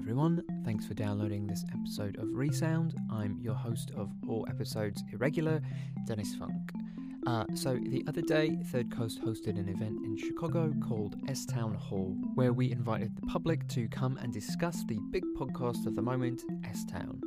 everyone. Thanks for downloading this episode of Resound. I'm your host of all episodes Irregular, Dennis Funk. Uh, so, the other day, Third Coast hosted an event in Chicago called S Town Hall, where we invited the public to come and discuss the big podcast of the moment, S Town.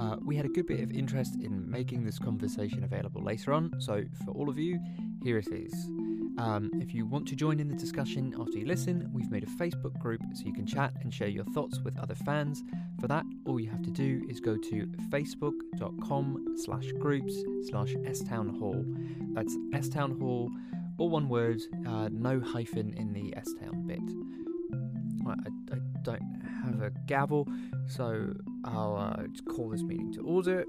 Uh, we had a good bit of interest in making this conversation available later on, so for all of you, here it is. Um, if you want to join in the discussion after you listen, we've made a Facebook group so you can chat and share your thoughts with other fans. For that, all you have to do is go to facebook.com slash groups slash stownhall. That's S-Town Hall, all one word, uh, no hyphen in the S-Town bit. I, I don't have a gavel, so I'll uh, call this meeting to order.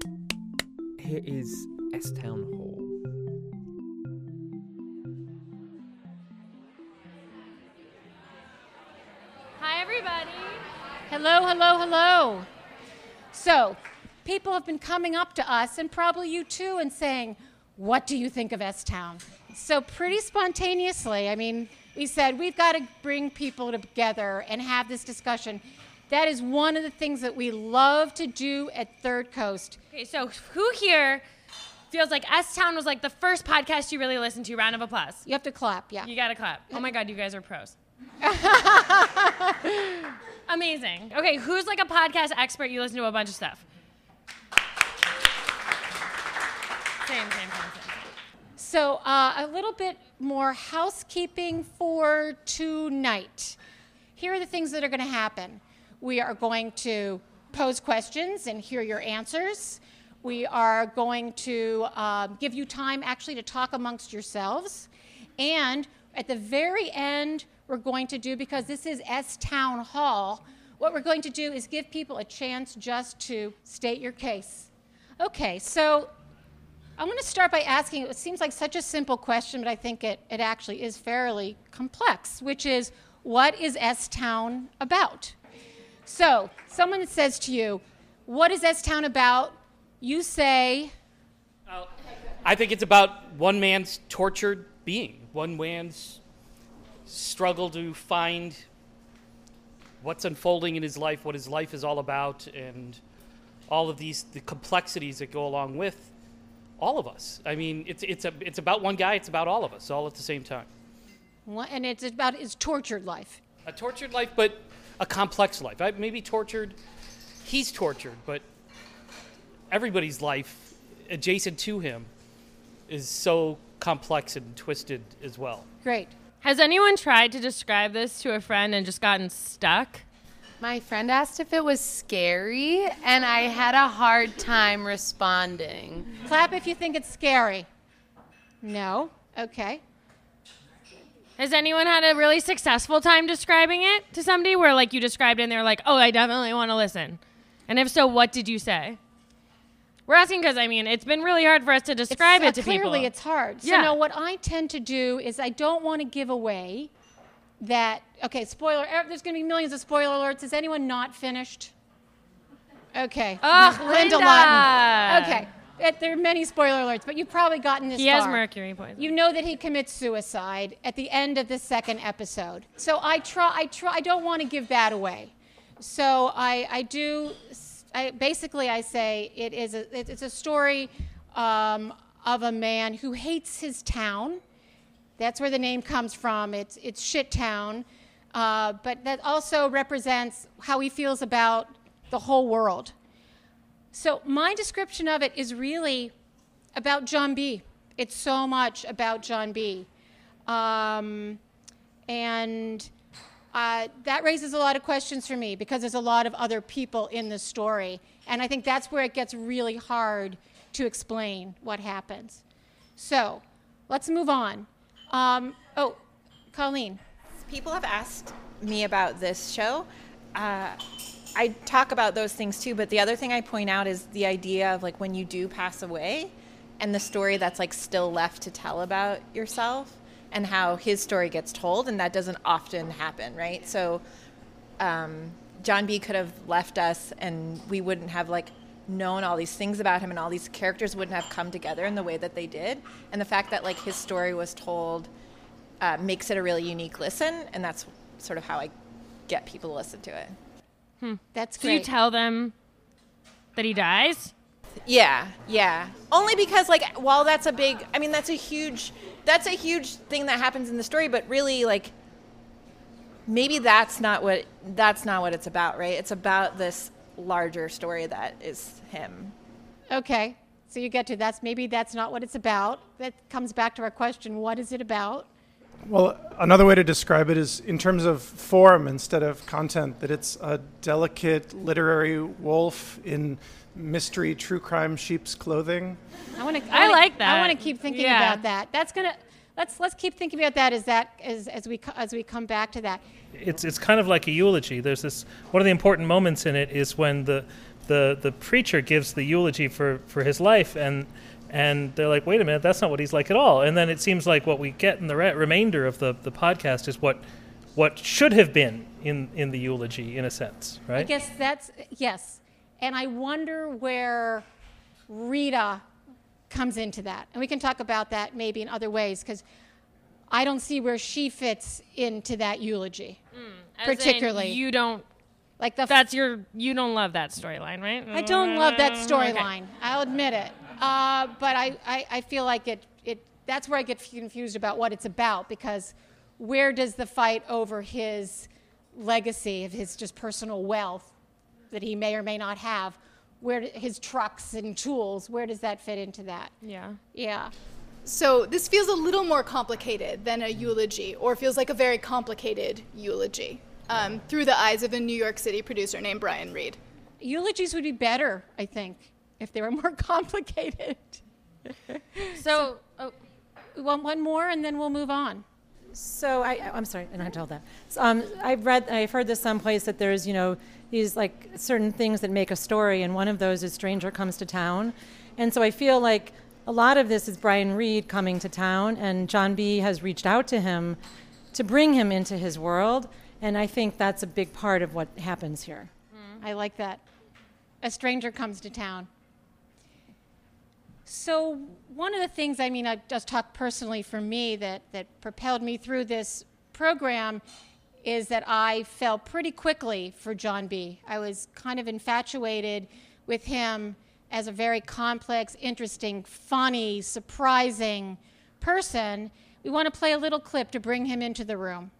Here is S-Town Hall. Hello, hello, hello. So, people have been coming up to us, and probably you too, and saying, What do you think of S Town? So, pretty spontaneously, I mean, we said, We've got to bring people together and have this discussion. That is one of the things that we love to do at Third Coast. Okay, so who here feels like S Town was like the first podcast you really listened to? Round of applause. You have to clap, yeah. You gotta clap. Oh my god, you guys are pros. Amazing. Okay, who's like a podcast expert? You listen to a bunch of stuff. Same, same, same, same. So, uh, a little bit more housekeeping for tonight. Here are the things that are going to happen. We are going to pose questions and hear your answers. We are going to um, give you time actually to talk amongst yourselves. And at the very end, we're going to do, because this is S Town Hall, what we're going to do is give people a chance just to state your case. Okay, so I'm going to start by asking it seems like such a simple question, but I think it, it actually is fairly complex, which is what is S Town about? So, someone says to you, What is S Town about? You say, oh, I think it's about one man's tortured being, one man's struggle to find what's unfolding in his life, what his life is all about, and all of these the complexities that go along with all of us. I mean, it's it's a, it's about one guy, it's about all of us, all at the same time. what, and it's about his tortured life. A tortured life, but a complex life. I, maybe tortured, he's tortured, but everybody's life adjacent to him is so complex and twisted as well. Great. Has anyone tried to describe this to a friend and just gotten stuck? My friend asked if it was scary, and I had a hard time responding. Clap if you think it's scary. No? Okay. Has anyone had a really successful time describing it to somebody where like you described it and they're like, "Oh, I definitely want to listen." And if so, what did you say? We're asking because I mean, it's been really hard for us to describe It's- it uh, to clearly people. Clearly, it's hard. So Yeah. now what I tend to do is I don't want to give away that okay, spoiler er, there's going to be millions of spoiler alerts. Is anyone not finished? Okay. Ugh, Linda Linda. Lawton. Okay. Uh, There are many spoiler alerts, but you've probably gotten this He has mercury poisoning. You know that he commits suicide at the end of the second episode. So I try. I try. I don't want to give that away. So I, I do. I, basically, I say it is a, it- it's a story um, of a man who hates his town. That's where the name comes from. It's it's shit town, uh, but that also represents how he feels about the whole world. So my description of it is really about John B. It's so much about John B. Um, and uh, that raises a lot of questions for me because there's a lot of other people in the story. And I think that's where it gets really hard to explain what happens. So let's move on. Um, oh, Colleen. People have asked me about this show. Uh, I talk about those things too, but the other thing I point out is the idea of like when you do pass away and the story that's like still left to tell about yourself and how his story gets told, and that doesn't often happen, right? So, um, John B could have left us and we wouldn't have like known all these things about him and all these characters wouldn't have come together in the way that they did. And the fact that like his story was told uh, makes it a really unique listen, and that's sort of how I get people to listen to it. That's So you tell them that he dies? Yeah, yeah. Only because like while that's a big I mean that's a huge that's a huge thing that happens in the story, but really like maybe that's not what that's not what it's about, right? It's about this larger story that is him. okay. So you get to that's maybe that's not what it's about. That comes back to our question: What is it about? Well, another way to describe it is in terms of form instead of content, that it's a delicate literary wolf in mystery true crime sheep's clothing. I want to. I like that. I want to keep thinking Yeah. about that. That's gonna. Let's let's keep thinking about that as that as as we as we come back to that. it's it's kind of like a eulogy. There's this one of the important moments in it is when the the the preacher gives the eulogy for for his life and and they're like, wait a minute, that's not what he's like at all. And then it seems like what we get in the re- remainder of the the podcast is what what should have been in in the eulogy in a sense, right? I guess that's yes, and I wonder where Rita comes into that, and we can talk about that maybe in other ways because I don't see where she fits into that eulogy, hmm, As in, particularly you don't. like the. That's your. You don't love that storyline, right? I don't love that mm, Okay. storyline. I'll admit it. Uh, but I, I, I feel like it, it, that's where I get confused about what it's about because where does the fight over his legacy of his just personal wealth that he may or may not have, where his trucks and tools, where does that fit into that? Yeah. Yeah. So this feels a little more complicated than a eulogy, or feels like a very complicated eulogy, um, through the eyes of a New York City producer named Brian Reed. Eulogies would be better, I think, if they were more complicated. So, oh, one, one more and then we'll move on. So I, I'm sorry, I don't have to hold that. So, Um, I've read, I've heard this someplace that there's, you know, these like certain things that make a story, and one of those is Stranger Comes to Town, and so I feel like a lot of this is Brian Reed coming to town, and John B. has reached out to him to bring him into his world, and I think that's a big part of what happens here. I like that. A stranger comes to town. So, one of the things, I mean, I just talk personally for me that, that propelled me through this program is that I fell pretty quickly for John B. I was kind of infatuated with him as a very complex, interesting, funny, surprising person. We want to play a little clip to bring him into the room.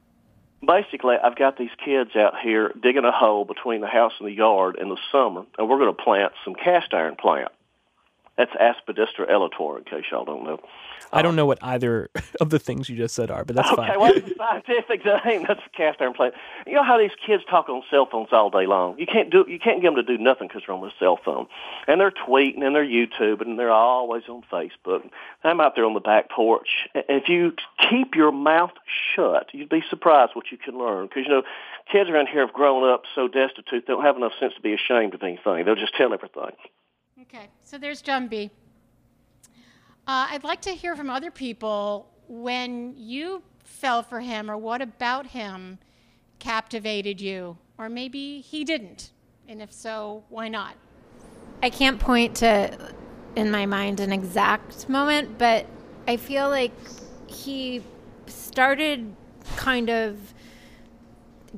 basically, I've got these kids out here digging a hole between the house and the yard in the summer, and we're going to plant some cast iron plant. That's Aspidistra elatior, in case y'all don't know. I don't um, know what either of the things you just said are, but that's okay, fine. well, it's a scientific name. That's a cast iron plant. You know how these kids talk on cell phones all day long? You can't do you can't get them to do nothing because they're on their cell phone, and they're tweeting and they're YouTubing and they're always on Facebook. I'm out there on the back porch. And If you keep your mouth shut, you'd be surprised what you can learn. Because you know, kids around here have grown up so destitute they don't have enough sense to be ashamed of anything. They'll just tell everything. Okay, so there's John B. Uh, I'd like to hear from other people when you fell for him, or what about him captivated you, or maybe he didn't, and if so, why not? I can't point to, in my mind, an exact moment, but I feel like he started kind of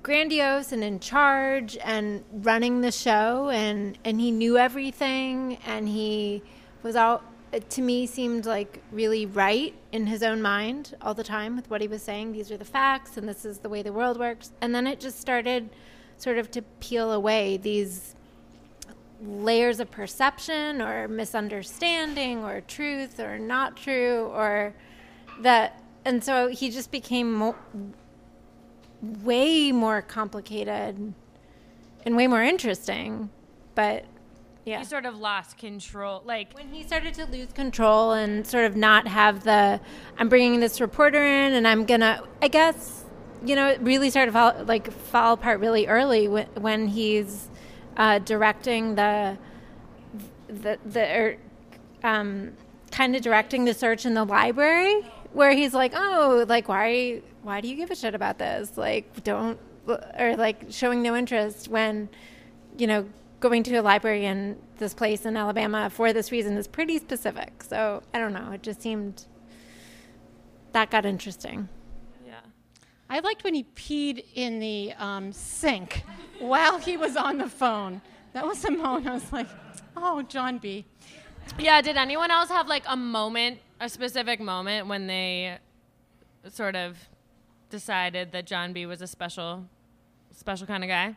grandiose and in charge and running the show and and he knew everything and he was all to me seemed like really right in his own mind all the time with what he was saying. These are the facts and this is the way the world works. And then it just started sort of to peel away these layers of perception or misunderstanding or truth or not true or that and so he just became mo- way more complicated and way more interesting but yeah you sort of lost control. Like when he started to lose control and sort of not have the i'm bringing this reporter in and i'm gonna i guess you know it really started to fall, like fall apart really early when, when he's uh, directing the the the er, um, kind of directing the search in the library where he's like oh like why why do you give a shit about this like don't or like showing no interest when you know going to a library in this place in Alabama for this reason is pretty specific. So I don't know. It just seemed that got interesting. Yeah. I liked when he peed in the um, sink while he was on the phone. That was a moment I was like, oh, John B. Yeah, did anyone else have like a moment, a specific moment when they sort of decided that John B was a special special kind of guy?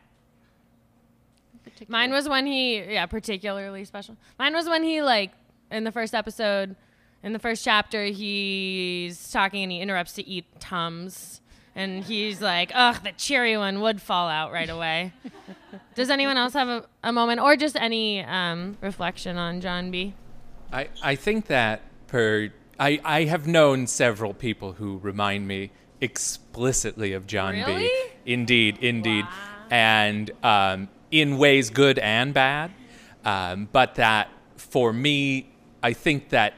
Mine was when he yeah, particularly special. Mine was when he like in the first episode in the first chapter he's talking and he interrupts to eat Tums and he's like, "Ugh, the cheery one would fall out right away." Does anyone else have a, a moment or just any um, reflection on John B? I, I think that per I, I have known several people who remind me explicitly of John Really? B. Indeed, indeed, and um, in ways good and bad. Um, but that for me, I think that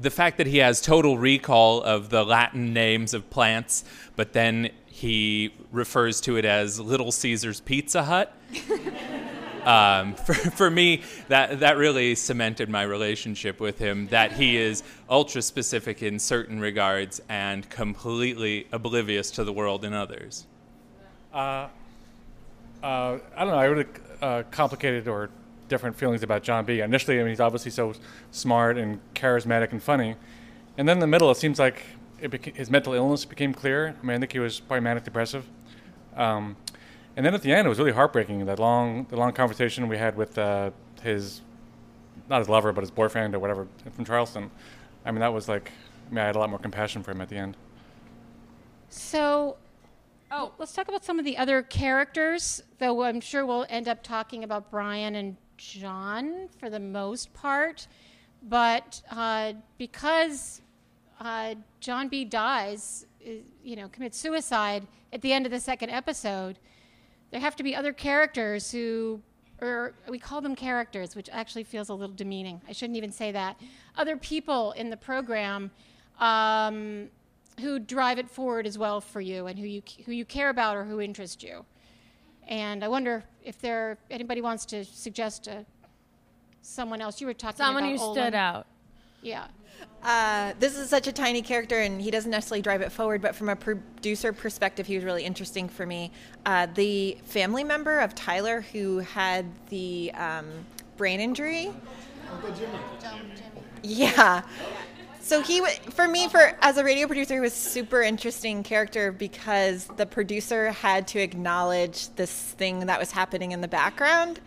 the fact that he has total recall of the Latin names of plants, but then he refers to it as Little Caesar's Pizza Hut. um, for, for me, that, that really cemented my relationship with him, that he is ultra specific in certain regards and completely oblivious to the world in others. Uh, uh, I don't know. I really uh, complicated or different feelings about John B. Initially, I mean, he's obviously so smart and charismatic and funny, and then in the middle, it seems like it beca- his mental illness became clear. I mean, I think he was probably manic depressive. Um, and then at the end, it was really heartbreaking. That long, the long conversation we had with uh, his, not his lover, but his boyfriend or whatever from Charleston. I mean, that was like, I mean, I had a lot more compassion for him at the end. So, oh, let's talk about some of the other characters, though I'm sure we'll end up talking about Brian and John for the most part. But uh, because uh, John B. dies, uh, you know, commits suicide at the end of the second episode, there have to be other characters who, or we call them characters, which actually feels a little demeaning. I shouldn't even say that. Other people in the program um, who drive it forward as well for you and who you, who you care about or who interest you. And I wonder if there anybody wants to suggest a, someone else. You were talking Someone about someone who stood out. Yeah. Uh, this is such a tiny character, and he doesn't necessarily drive it forward. But from a producer perspective, he was really interesting for me. Uh, the family member of Tyler who had the um, brain injury. Uncle Jimmy. Yeah. So he, for me, for as a radio producer, he was super interesting character because the producer had to acknowledge this thing that was happening in the background,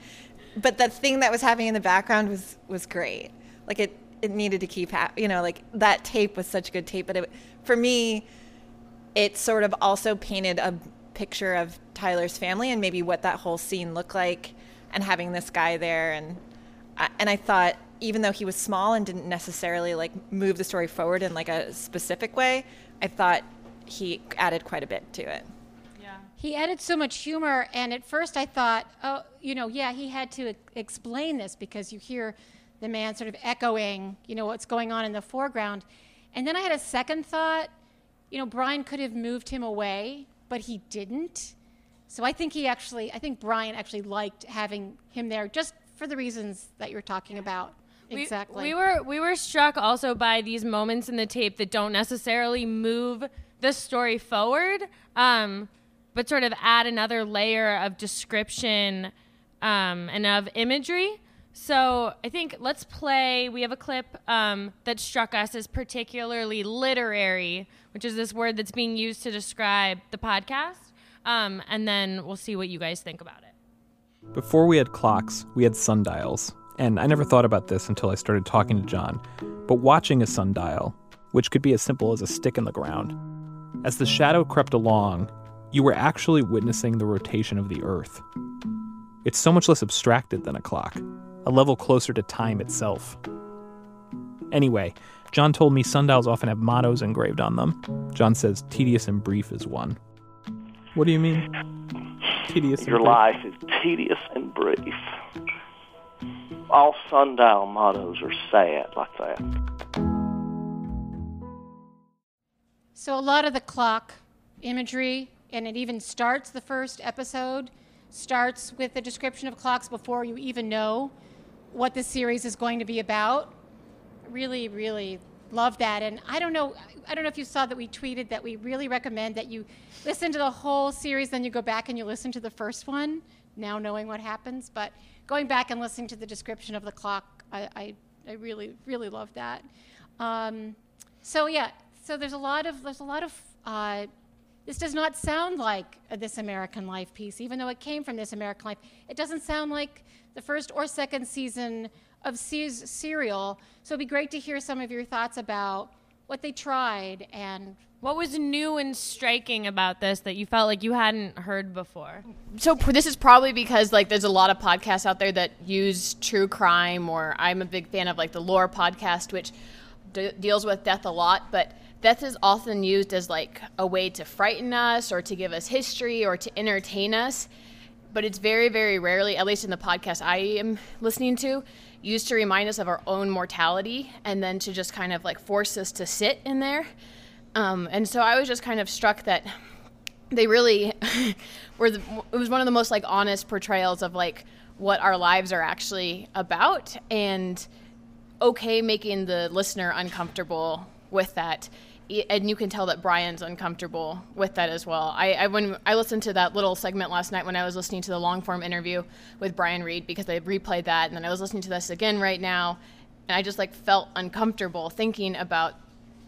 but the thing that was happening in the background was was great. Like it, it needed to keep, hap- you know, like that tape was such good tape. But it, for me, it sort of also painted a picture of Tyler's family and maybe what that whole scene looked like, and having this guy there, and and I thought even though he was small and didn't necessarily like move the story forward in like a specific way, I thought he added quite a bit to it. Yeah. He added so much humor, and at first I thought, oh, you know, yeah, he had to explain this because you hear the man sort of echoing, you know, what's going on in the foreground. And then I had a second thought, you know, Brian could have moved him away, but he didn't. So I think he actually, I think Brian actually liked having him there just for the reasons that you're talking about. We- exactly. We, were we were struck also by these moments in the tape that don't necessarily move the story forward, um, but sort of add another layer of description um, and of imagery. So I think let's play. We have a clip um, that struck us as particularly literary, which is this word that's being used to describe the podcast, um, and then we'll see what you guys think about it. Before we had clocks, we had sundials. And I never thought about this until I started talking to John. But watching a sundial, which could be as simple as a stick in the ground, as the shadow crept along, you were actually witnessing the rotation of the Earth. It's so much less abstracted than a clock, a level closer to time itself. Anyway, John told me sundials often have mottos engraved on them. John says tedious and brief is one. What do you mean? Tedious and Your brief? life is tedious and brief. All sundial mottos are sad like that. So a lot of the clock imagery, and it even starts the first episode, starts with a description of clocks before you even know what this series is going to be about. Really, really love that. And I don't know, I don't know if you saw that we tweeted that we really recommend that you listen to the whole series, then you go back and you listen to the first one, now knowing what happens. But going back and listening to the description of the clock, I, I, I really, really love that. Um, so yeah, so there's a lot of there's a lot of uh, this does not sound like a This American Life piece, even though it came from This American Life. It doesn't sound like the first or second season of Serial. So it'd be great to hear some of your thoughts about what they tried and what was new and striking about this that you felt like you hadn't heard before? So this is probably because like there's a lot of podcasts out there that use true crime, or I'm a big fan of like the Lore podcast, which d- deals with death a lot, but death is often used as like a way to frighten us or to give us history or to entertain us but it's very very rarely at least in the podcast i am listening to used to remind us of our own mortality and then to just kind of like force us to sit in there. Um, and so I was just kind of struck that they really were, the, it was one of the most like honest portrayals of like what our lives are actually about and okay making the listener uncomfortable with that and you can tell that Brian's uncomfortable with that as well. I, I, when I listened to that little segment last night when I was listening to the long form interview with Brian Reed because I replayed that, and then I was listening to this again right now, and I just like felt uncomfortable thinking about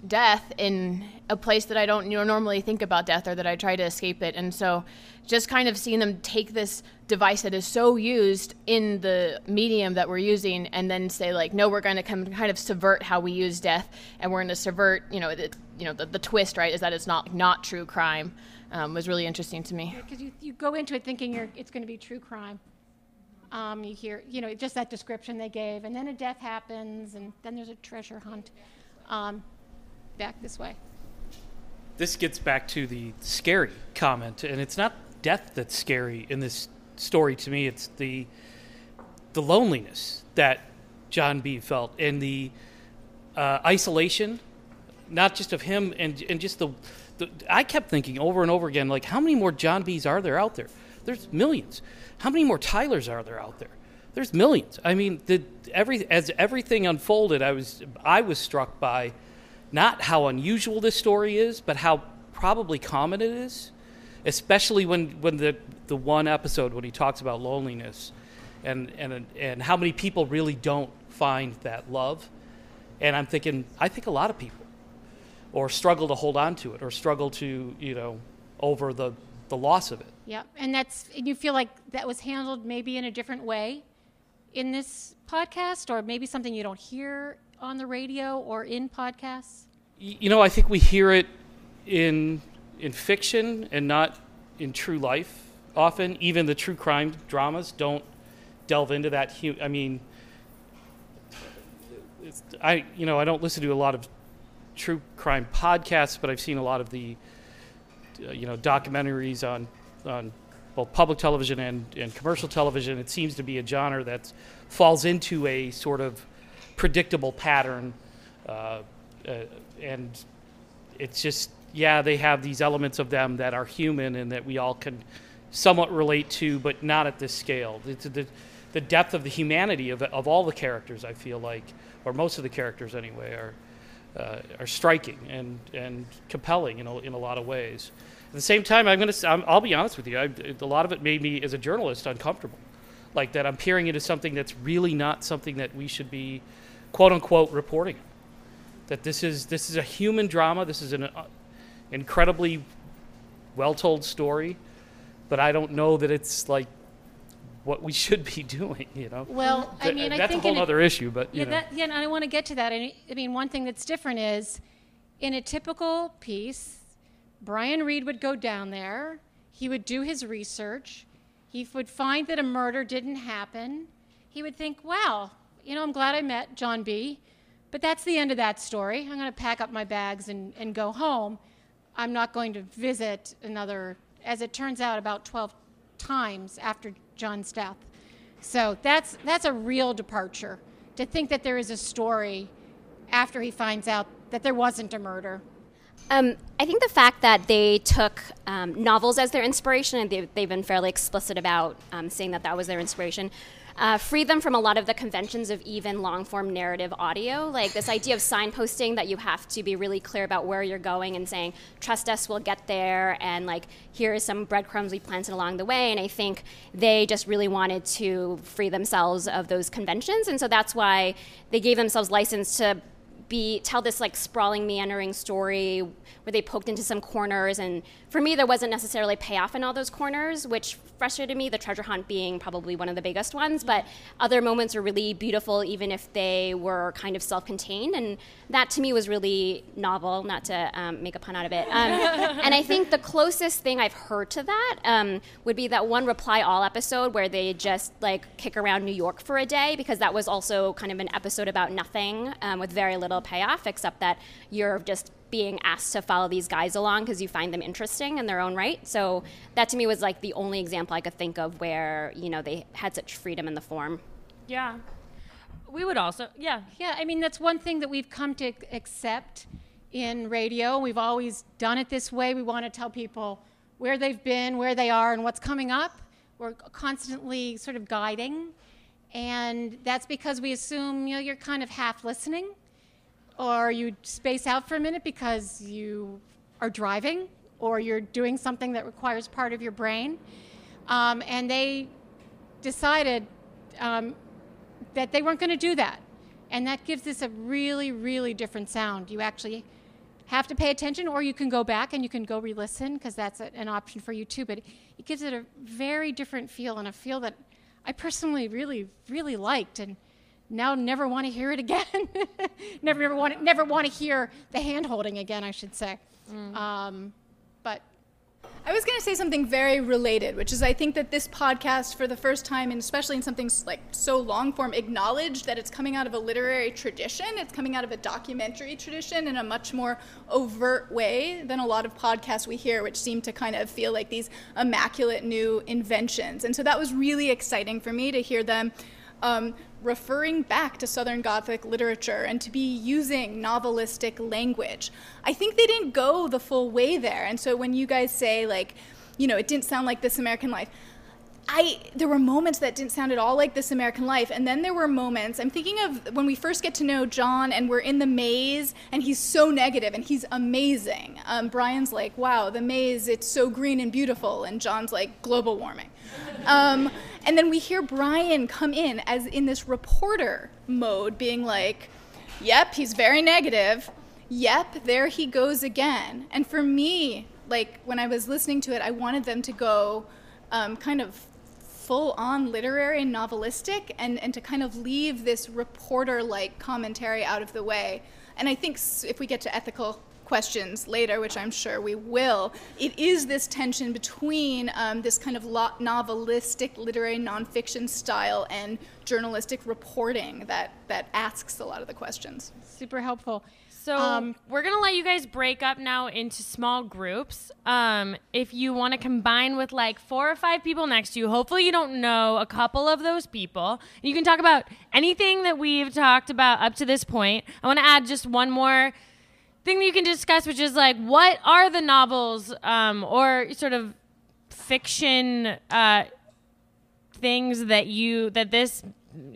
death in a place that I don't you know, normally think about death or that I try to escape it. And so just kind of seeing them take this device that is so used in the medium that we're using and then say like, no, we're going to come kind of subvert how we use death and we're going to subvert, you know, the, you know, the, the twist, right, is that it's not, not true crime um, was really interesting to me. Because you, you go into it thinking you're, it's going to be true crime. Um, you hear, you know, just that description they gave, and then a death happens, and then there's a treasure hunt. Um, back this way. This gets back to the scary comment, and it's not death that's scary in this story to me. It's the the loneliness that John B felt and the uh, isolation, not just of him and and just the, the. I kept thinking over and over again, like how many more John B's are there out there? There's millions. How many more Tylers are there out there? There's millions. I mean, the, every as everything unfolded, I was I was struck by not how unusual this story is, but how probably common it is, especially when, when the, the one episode when he talks about loneliness and, and, and how many people really don't find that love. And I'm thinking, I think a lot of people, or struggle to hold on to it, or struggle to, you know, over the, the loss of it. Yeah, and that's, and you feel like that was handled maybe in a different way in this podcast, or maybe something you don't hear on the radio or in podcasts? You know, I think we hear it in in fiction and not in true life. Often, even the true crime dramas don't delve into that. I mean, I you know I don't listen to a lot of true crime podcasts, but I've seen a lot of the uh, you know documentaries on on both public television and, and commercial television. It seems to be a genre that falls into a sort of predictable pattern, uh, uh, and it's just yeah, they have these elements of them that are human and that we all can somewhat relate to, but not at this scale. The, the, depth of the humanity of, of all the characters, I feel like, or most of the characters anyway, are uh, are striking and and compelling in a, in a lot of ways. At the same time, I'm gonna i I'll be honest with you. I, a lot of it made me, as a journalist, uncomfortable. Like that, I'm peering into something that's really not something that we should be quote unquote reporting. That this is this is a human drama. This is an uh, incredibly well told story, but I don't know that it's like what we should be doing. You know. Well, I mean, that's I think a whole other a, issue, but yeah, that, yeah, and I want to get to that. I mean, one thing that's different is in a typical piece, Brian Reed would go down there. He would do his research. He would find that a murder didn't happen. He would think, wow, you know, I'm glad I met John B. But that's the end of that story. I'm going to pack up my bags and, and go home. I'm not going to visit another, as it turns out, about 12 times after John's death. So that's, that's a real departure to think that there is a story after he finds out that there wasn't a murder. Um, I think the fact that they took um, novels as their inspiration, and they've, they've been fairly explicit about um, saying that that was their inspiration, uh, freed them from a lot of the conventions of even long form narrative audio. Like this idea of signposting that you have to be really clear about where you're going and saying, trust us, we'll get there, and like, here is some breadcrumbs we planted along the way. And I think they just really wanted to free themselves of those conventions. And so that's why they gave themselves license to be tell this like sprawling meandering story where they poked into some corners. And for me there wasn't necessarily payoff in all those corners which frustrated me the treasure hunt being probably one of the biggest ones. But other moments were really beautiful even if they were kind of self-contained. And that to me was really novel not to um, make a pun out of it. Um, and i think the closest thing i've heard to that um, would be that one reply all episode where they just like kick around new york for a day because that was also kind of an episode about nothing um, with very little payoff except that you're just being asked to follow these guys along because you find them interesting in their own right. So that to me was like the only example I could think of where, you know, they had such freedom in the form. Yeah. We would also, yeah. Yeah, I mean, that's one thing that we've come to accept in radio. We've always done it this way. We want to tell people where they've been, where they are, and what's coming up. We're constantly sort of guiding. And that's because we assume, you know, you're kind of half listening or you space out for a minute because you are driving or you're doing something that requires part of your brain. Um, and they decided um, that they weren't going to do that. And that gives this a really, really different sound. You actually have to pay attention, or you can go back and you can go re listen because that's a, an option for you too. But it gives it a very different feel and a feel that I personally really, really liked. And now never want to hear it again. never, never want, never want to hear the hand holding again, I should say. Mm. Um, but I was going to say something very related, which is I think that this podcast, for the first time, and especially in something like so long form, acknowledged that it's coming out of a literary tradition. It's coming out of a documentary tradition in a much more overt way than a lot of podcasts we hear, which seem to kind of feel like these immaculate new inventions. And so that was really exciting for me to hear them um, referring back to Southern Gothic literature and to be using novelistic language. I think they didn't go the full way there. And so when you guys say, like, you know, it didn't sound like This American Life, I there were moments that didn't sound at all like This American Life, and then there were moments. I'm thinking of when we first get to know John, and we're in the maze, and he's so negative, and he's amazing. Um, Brian's like, "Wow, the maze, it's so green and beautiful," and John's like, "Global warming." Um, and then we hear Brian come in as in this reporter mode, being like, "Yep, he's very negative. Yep, there he goes again." And for me, like when I was listening to it, I wanted them to go um, kind of full on literary and novelistic and, and to kind of leave this reporter like commentary out of the way. And I think if we get to ethical questions later, which I'm sure we will, it is this tension between um, this kind of lo- novelistic literary nonfiction style and journalistic reporting that, that asks a lot of the questions. Super helpful. So um, we're gonna let you guys break up now into small groups. Um, if you want to combine with like four or five people next to you, hopefully you don't know a couple of those people. You can talk about anything that we've talked about up to this point. I want to add just one more thing that you can discuss, which is like what are the novels um, or sort of fiction uh, things that you that this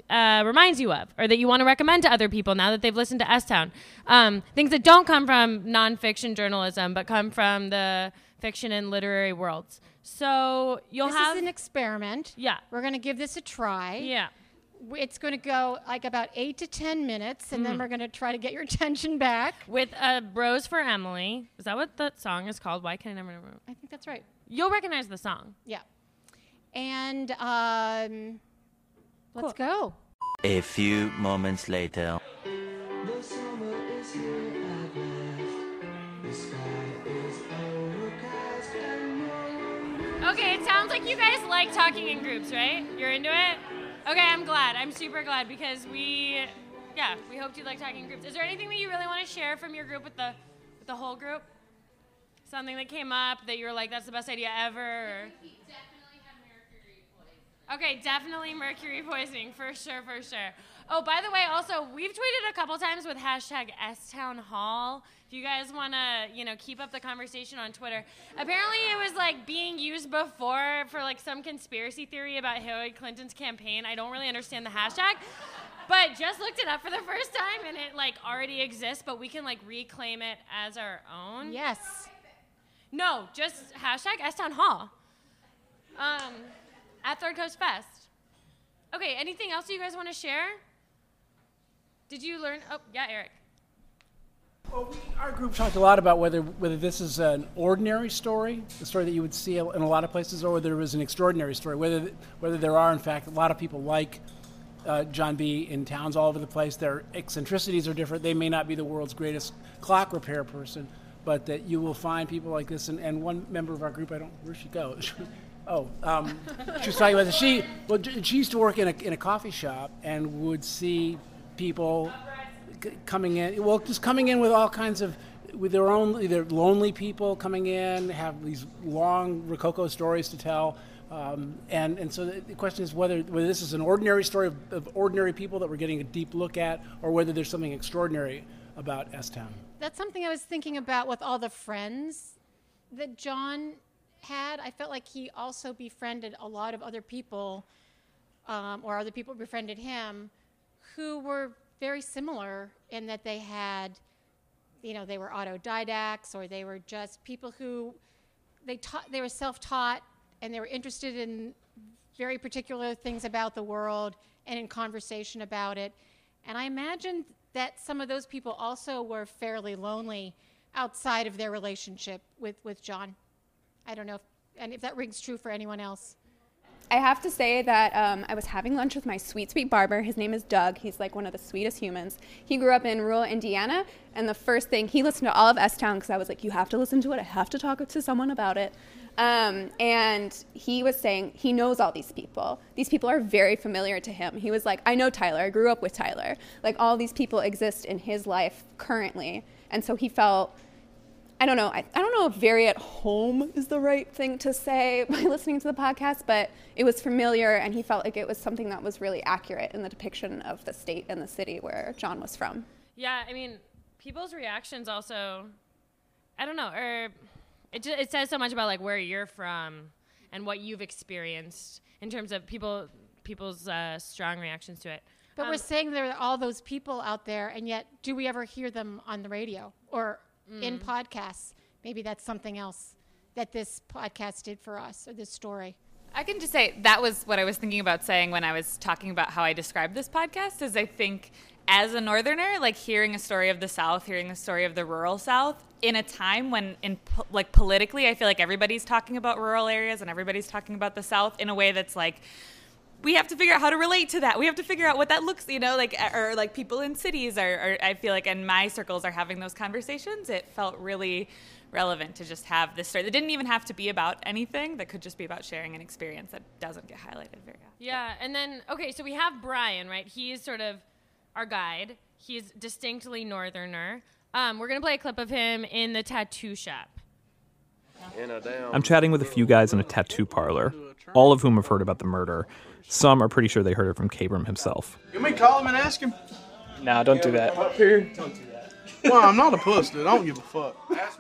uh, reminds you of, or that you want to recommend to other people now that they've listened to S Town. Um, things that don't come from nonfiction journalism, but come from the fiction and literary worlds. So you'll have this have is an experiment. Yeah, we're going to give this a try. Yeah. It's going to go like about eight to ten minutes, and then Mhm. we're going to try to get your attention back. with uh, "A Rose for Emily." Is that what that song is called? Why can't I never remember? I think that's right. You'll recognize the song. Yeah. And um, let's go. A few moments later. Okay, it sounds like you guys like talking in groups, right? You're into it? Okay, I'm glad. I'm super glad because we, yeah, we hoped you like talking in groups. Is there anything that you really want to share from your group with the, with the whole group? Something that came up that you were like, that's the best idea ever? Or? Okay, definitely mercury poisoning for sure, for sure. Oh, by the way, also we've tweeted a couple times with hashtag S Town Hall. You guys want to, you know, keep up the conversation on Twitter. Apparently, it was like being used before for like some conspiracy theory about Hillary Clinton's campaign. I don't really understand the hashtag, but just looked it up for the first time, and it like already exists. But we can like reclaim it as our own. Yes. No, just hashtag S Town Hall. Um, at Third Coast Fest. Okay, anything else you guys want to share? Did you learn? Oh, yeah, Eric. Our group talked a lot about whether whether this is an ordinary story, the story that you would see in a lot of places, or whether it was an extraordinary story. Whether whether there are in fact a lot of people like uh, John B. in towns all over the place. Their eccentricities are different. They may not be the world's greatest clock repair person, but that you will find people like this. And, and one member of our group, I don't where she go. oh, um, she was talking about this. She well, she used to work in a in a coffee shop and would see people coming in. Well, just coming in with all kinds of with their own either lonely people coming in, have these long rococo stories to tell. Um, and, and so the, question is whether, whether this is an ordinary story of, of ordinary people that we're getting a deep look at, or whether there's something extraordinary about S Town. That's something I was thinking about with all the friends that John had. I felt like he also befriended a lot of other people, um, or other people befriended him, who were very similar in that they had, you know, they were autodidacts or they were just people who they taught, they were self-taught and they were interested in very particular things about the world and in conversation about it. And I imagine that some of those people also were fairly lonely outside of their relationship with, with John. I don't know if, and if that rings true for anyone else. I have to say that um, I was having lunch with my sweet, sweet barber. His name is Doug. He's like one of the sweetest humans. He grew up in rural Indiana, and the first thing he listened to all of S Town because I was like, "You have to listen to it. I have to talk to someone about it." Um, and he was saying he knows all these people. These people are very familiar to him. He was like, "I know Tyler. I grew up with Tyler. Like all these people exist in his life currently." And so he felt I don't know. I, I don't know if very at home is the right thing to say by listening to the podcast, but it was familiar and he felt like it was something that was really accurate in the depiction of the state and the city where John was from. Yeah, I mean, people's reactions also, I don't know, or it, ju- it says so much about like where you're from and what you've experienced in terms of people people's uh, strong reactions to it. But Um, we're saying there are all those people out there, and yet do we ever hear them on the radio or in Mm. podcasts? Maybe that's something else that this podcast did for us, or this story. I can just say that was what I was thinking about saying when I was talking about how I described this podcast. Is I think as a northerner, like hearing a story of the South, hearing the story of the rural South, in a time when, in po- like politically, I feel like everybody's talking about rural areas and everybody's talking about the South in a way that's like we have to figure out how to relate to that. We have to figure out what that looks, you know, like or like people in cities are, are I feel like in my circles are having those conversations. It felt really relevant to just have this story that didn't even have to be about anything. That could just be about sharing an experience that doesn't get highlighted very often. Yeah, and then okay, so we have Brian, right? He's sort of our guide. He's distinctly northerner. Um, we're gonna play a clip of him in the tattoo shop. I'm chatting with a few guys in a tattoo parlor, all of whom have heard about the murder. Some are pretty sure they heard it from Kabram himself. You may call him and ask him. No, don't do that. Up here. Don't do that. Well, I'm not a puss, dude. I don't give a fuck.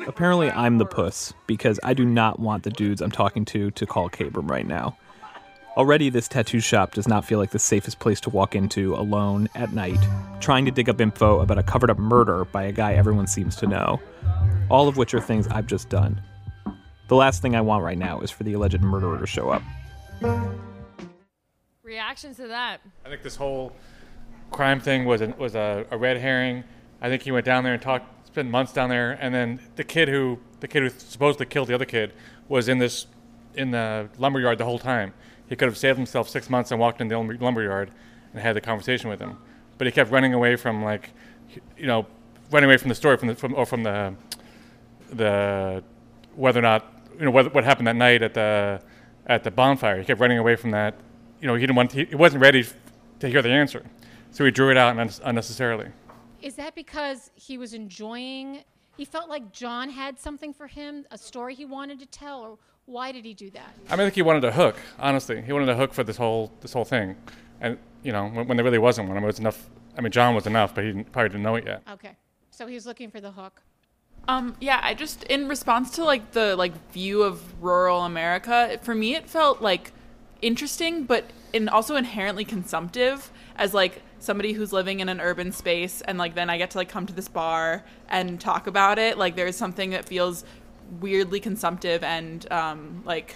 Apparently, I'm the puss because I do not want the dudes I'm talking to to call Kabram right now. Already, this tattoo shop does not feel like the safest place to walk into alone at night, trying to dig up info about a covered up murder by a guy everyone seems to know. All of which are things I've just done. The last thing I want right now is for the alleged murderer to show up. Reactions to that? I think this whole crime thing was a, was a, a red herring. I think he went down there and talked, spent months down there, and then the kid who the kid who supposedly killed the other kid was in this in the lumberyard the whole time. He could have saved himself six months and walked in the lumberyard and had the conversation with him, but he kept running away from like, you know, running away from the story from the from or from the the whether or not you know what, what happened that night at the at the bonfire. He kept running away from that. You know, he didn't want he, he wasn't ready to hear the answer, so he drew it out un- unnecessarily. Is that because he was enjoying? He felt like John had something for him, a story he wanted to tell, or Why did he do that? I mean, I think he wanted a hook. Honestly, he wanted a hook for this whole this whole thing, and you know, when, when there really wasn't one. I mean, it was enough. I mean, John was enough, but he didn't, probably didn't know it yet. Okay. So he was looking for the hook. Um, yeah, I just in response to like the like view of rural America, for me it felt like interesting, but and also inherently consumptive as like somebody who's living in an urban space, and like then I get to like come to this bar and talk about it. Like there's something that feels weirdly consumptive and um, like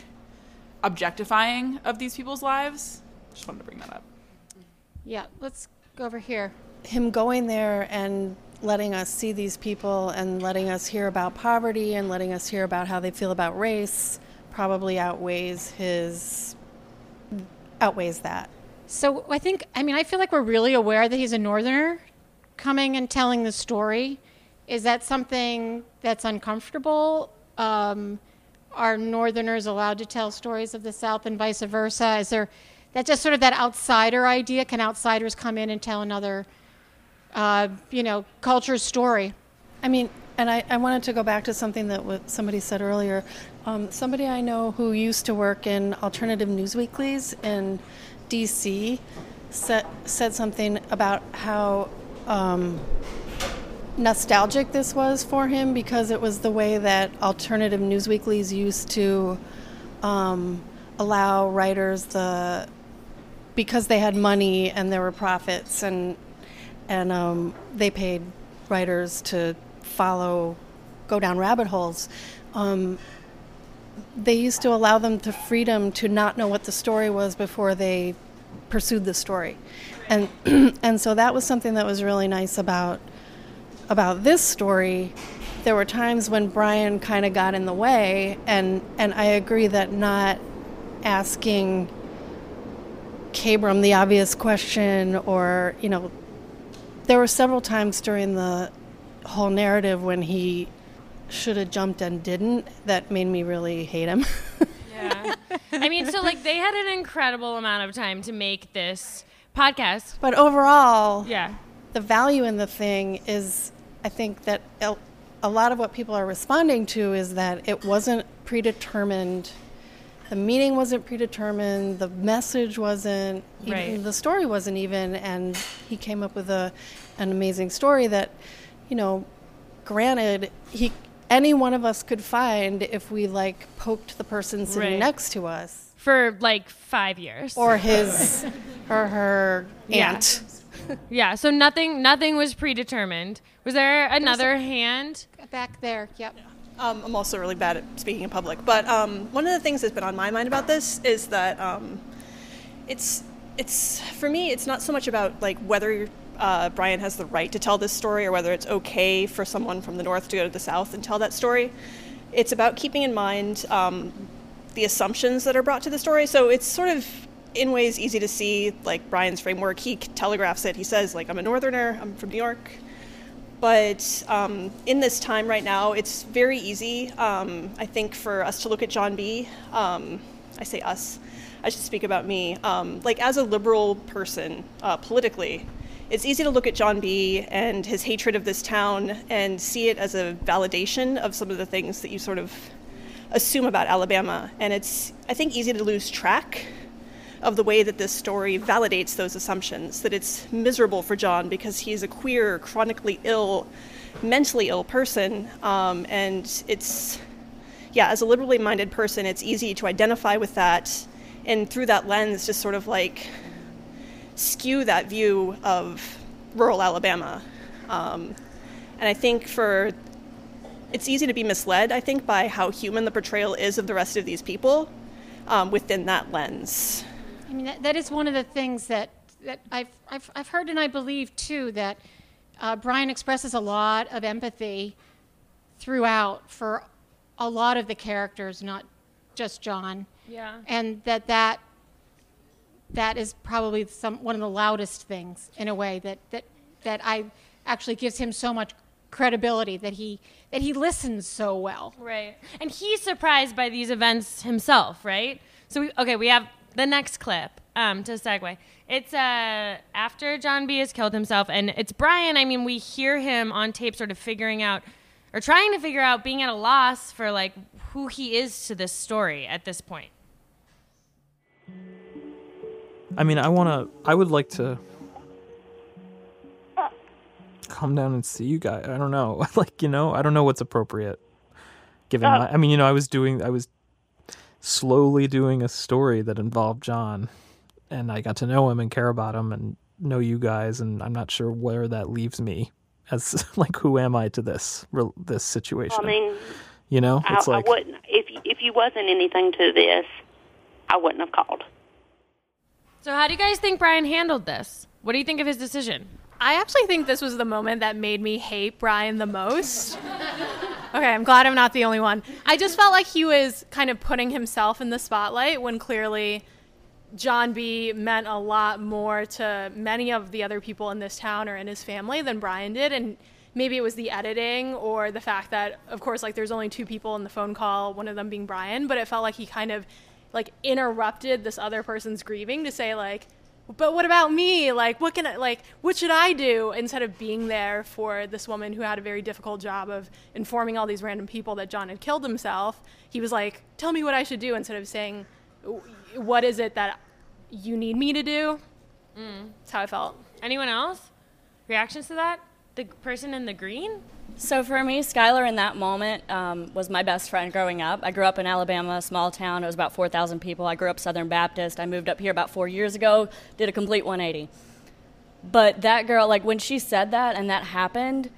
objectifying of these people's lives. Just wanted to bring that up. Yeah, let's go over here. him going there and letting us see these people and letting us hear about poverty and letting us hear about how they feel about race probably outweighs his outweighs that. So I think, I mean, I feel like we're really aware that he's a northerner coming and telling the story. Is that something that's uncomfortable? Um, are northerners allowed to tell stories of the South and vice versa? Is there that just sort of that outsider idea? Can outsiders come in and tell another, uh, you know, culture's story? I mean, and I, I wanted to go back to something that somebody said earlier. Um, somebody I know who used to work in alternative news weeklies in D.C. said said something about how um, nostalgic this was for him because it was the way that alternative news weeklies used to um, allow writers the because they had money and there were profits and and um, they paid writers to follow go down rabbit holes. Um, they used to allow them the freedom to not know what the story was before they pursued the story. And and so that was something that was really nice about about this story. There were times when Brian kind of got in the way and and I agree that not asking Kabram the obvious question or you know there were several times during the whole narrative when he should have jumped and didn't that made me really hate him Yeah. I mean, so like they had an incredible amount of time to make this podcast. But overall, yeah, the value in the thing is, I think that a a lot of what people are responding to is that it wasn't predetermined. The meaning wasn't predetermined. The message wasn't. Even, Right. The story wasn't even, and he came up with a an amazing story that, you know, granted he any one of us could find if we like poked the person sitting Right. next to us for like five years, or his or her Yeah. aunt. yeah. So nothing, nothing was predetermined. Was there another hand back there? Yep. Um, I'm also really bad at speaking in public, but um, one of the things that's been on my mind about this is that um, it's it's for me it's not so much about like whether uh, Brian has the right to tell this story or whether it's okay for someone from the north to go to the south and tell that story. It's about keeping in mind um, the assumptions that are brought to the story. So it's sort of in ways easy to see like Brian's framework. He telegraphs it. He says like I'm a northerner. I'm from New York. But um, in this time right now, it's very easy, um, I think, for us to look at John B. Um, I say us, I should speak about me. Um, like, as a liberal person uh, politically, it's easy to look at John B. and his hatred of this town and see it as a validation of some of the things that you sort of assume about Alabama. And it's, I think, easy to lose track of the way that this story validates those assumptions that it's miserable for John because he's a queer, chronically ill, mentally ill person. Um, and it's, yeah, as a liberally minded person, it's easy to identify with that and through that lens just sort of like skew that view of rural Alabama. Um, and I think for it's easy to be misled, I think, by how human the portrayal is of the rest of these people um, within that lens. I mean, that, that is one of the things that, that I've, I've, I've heard and I believe too that uh, Brian expresses a lot of empathy throughout for a lot of the characters, not just John. Yeah. And that that, that is probably some, one of the loudest things in a way that, that, that I actually gives him so much credibility that he, that he listens so well. Right. And he's surprised by these events himself, right? So we okay, we have the next clip um, to segue. It's uh, after John B has killed himself, and it's Brian. I mean, we hear him on tape, sort of figuring out or trying to figure out being at a loss for like who he is to this story at this point. I mean, I want to. I would like to come down and see you guys. I don't know. like, you know, I don't know what's appropriate. Given Uh, my, I mean, you know, I was doing, I was slowly doing a story that involved John, and I got to know him and care about him and know you guys, and I'm not sure where that leaves me. As like, who am I to this this situation? I mean, you know, I, it's like I wouldn't if if you wasn't anything to this, I wouldn't have called. So, how do you guys think Brian handled this? What do you think of his decision? I actually think this was the moment that made me hate Brian the most. okay, I'm glad I'm not the only one. I just felt like he was kind of putting himself in the spotlight when clearly John B meant a lot more to many of the other people in this town or in his family than Brian did. And maybe it was the editing or the fact that, of course, like there's only two people in the phone call, one of them being Brian, but it felt like he kind of like interrupted this other person's grieving to say, like, but what about me? Like, what can I, like, what should I do? Instead of being there for this woman who had a very difficult job of informing all these random people that John had killed himself, he was like, tell me what I should do instead of saying, what is it that you need me to do? Mm. That's how I felt. Anyone else? Reactions to that? The person in the green? So for me, Skyler in that moment um, was my best friend growing up. I grew up in Alabama, a small town. It was about 4,000 people. I grew up Southern Baptist. I moved up here about four years ago, did a complete 180. But that girl, like when she said that and that happened,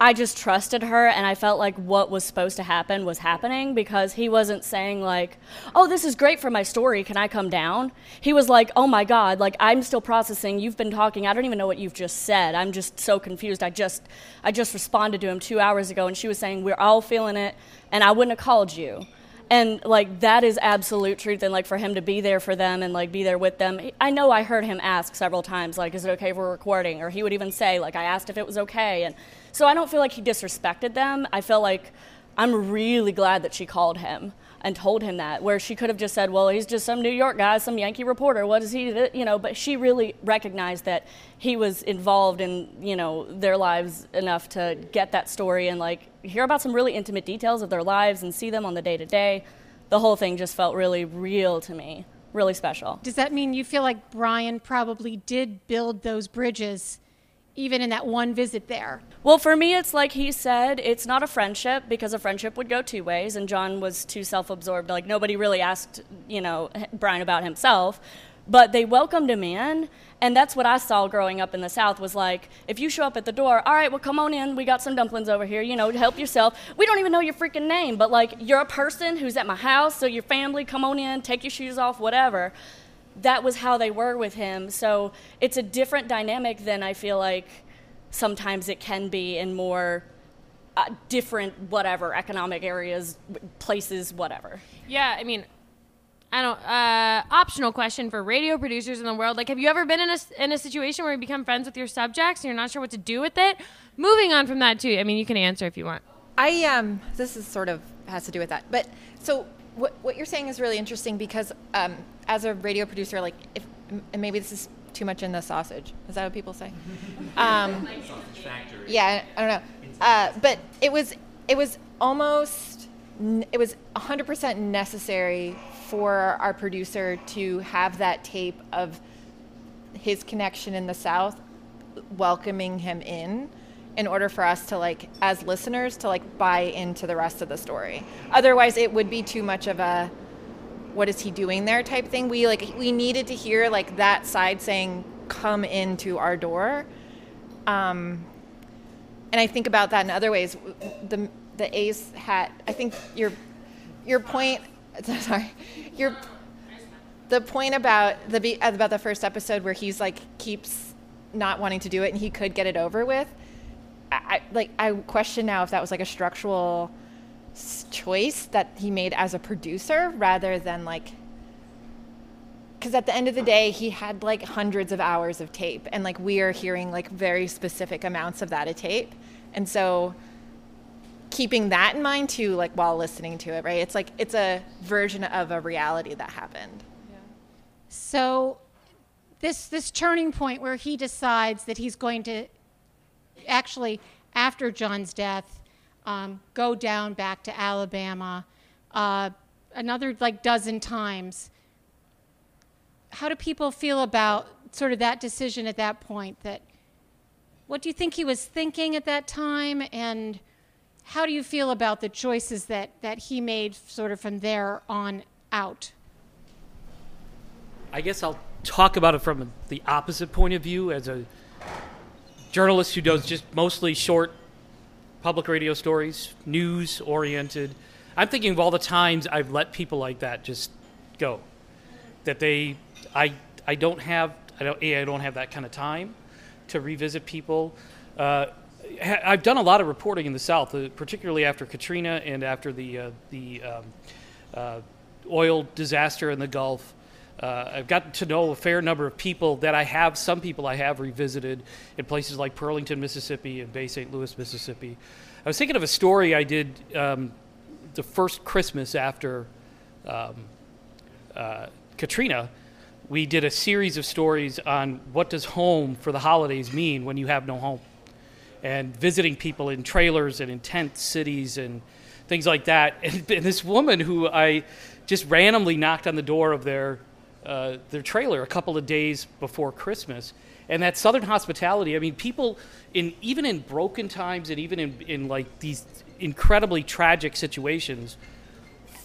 I just trusted her and I felt like what was supposed to happen was happening because he wasn't saying like, "Oh, this is great for my story. Can I come down?" He was like, "Oh my god, like I'm still processing. You've been talking. I don't even know what you've just said. I'm just so confused. I just I just responded to him 2 hours ago and she was saying, "We're all feeling it and I wouldn't have called you." And like that is absolute truth and like for him to be there for them and like be there with them. I know I heard him ask several times like, "Is it okay if we're recording?" or he would even say like, "I asked if it was okay." And so I don't feel like he disrespected them. I feel like I'm really glad that she called him and told him that, where she could have just said, well, he's just some New York guy, some Yankee reporter. What is he, you know? But she really recognized that he was involved in, you know, their lives enough to get that story and like hear about some really intimate details of their lives and see them on the day to day. The whole thing just felt really real to me, really special. Does that mean you feel like Brian probably did build those bridges even in that one visit there? Well, for me, it's like he said, it's not a friendship because a friendship would go two ways, and John was too self absorbed. Like, nobody really asked, you know, Brian about himself. But they welcomed him in, and that's what I saw growing up in the South was like, if you show up at the door, all right, well, come on in. We got some dumplings over here, you know, help yourself. We don't even know your freaking name, but like, you're a person who's at my house, so your family, come on in, take your shoes off, whatever that was how they were with him. So it's a different dynamic than I feel like sometimes it can be in more uh, different, whatever, economic areas, places, whatever. Yeah, I mean, I don't. Uh, optional question for radio producers in the world: Like, have you ever been in a in a situation where you become friends with your subjects and you're not sure what to do with it? Moving on from that too. I mean, you can answer if you want. I um this is sort of has to do with that. But so what what you're saying is really interesting because um as a radio producer like if and maybe this is too much in the sausage. Is that what people say? Um Yeah, I don't know. Uh, but it was it was almost it was 100% necessary for our producer to have that tape of his connection in the south welcoming him in in order for us to like as listeners to like buy into the rest of the story. Otherwise it would be too much of a what is he doing there type thing. We like we needed to hear like that side saying come into our door. Um and i think about that in other ways. The the ace hat i think your your point sorry your the point about the about the first episode where he's like keeps not wanting to do it and he could get it over with I, like I question now if that was like a structural choice that he made as a producer rather than like because at the end of the day he had like hundreds of hours of tape and like we are hearing like very specific amounts of that a tape. And so keeping that in mind too like while listening to it right? It's like it's a version of a reality that happened. Yeah. So this this turning point where he decides that he's going to actually after John's death um, go down back to Alabama uh, another like dozen times. How do people feel about sort of that decision at that point? That what do you think he was thinking at that time, and how do you feel about the choices that that he made sort of from there on out? I guess I'll talk about it from the opposite point of view as a journalist who does just mostly short public radio stories, news oriented. I'm thinking of all the times I've let people like that just go. That they, I, I don't have, I don't, I don't have that kind of time to revisit people. Uh, I've done a lot of reporting in the South, uh, particularly after Katrina and after the uh, the um, uh, oil disaster in the Gulf. Uh, I've gotten to know a fair number of people that I have, some people I have revisited in places like Pearlington, Mississippi, and Bay St. Louis, Mississippi. I was thinking of a story I did um, the first Christmas after um, uh, Katrina. We did a series of stories on what does home for the holidays mean when you have no home, and visiting people in trailers and in tent cities and things like that. And, and this woman who I just randomly knocked on the door of their uh, their trailer a couple of days before Christmas. And that Southern hospitality, I mean, people in even in broken times and even in, in like these incredibly tragic situations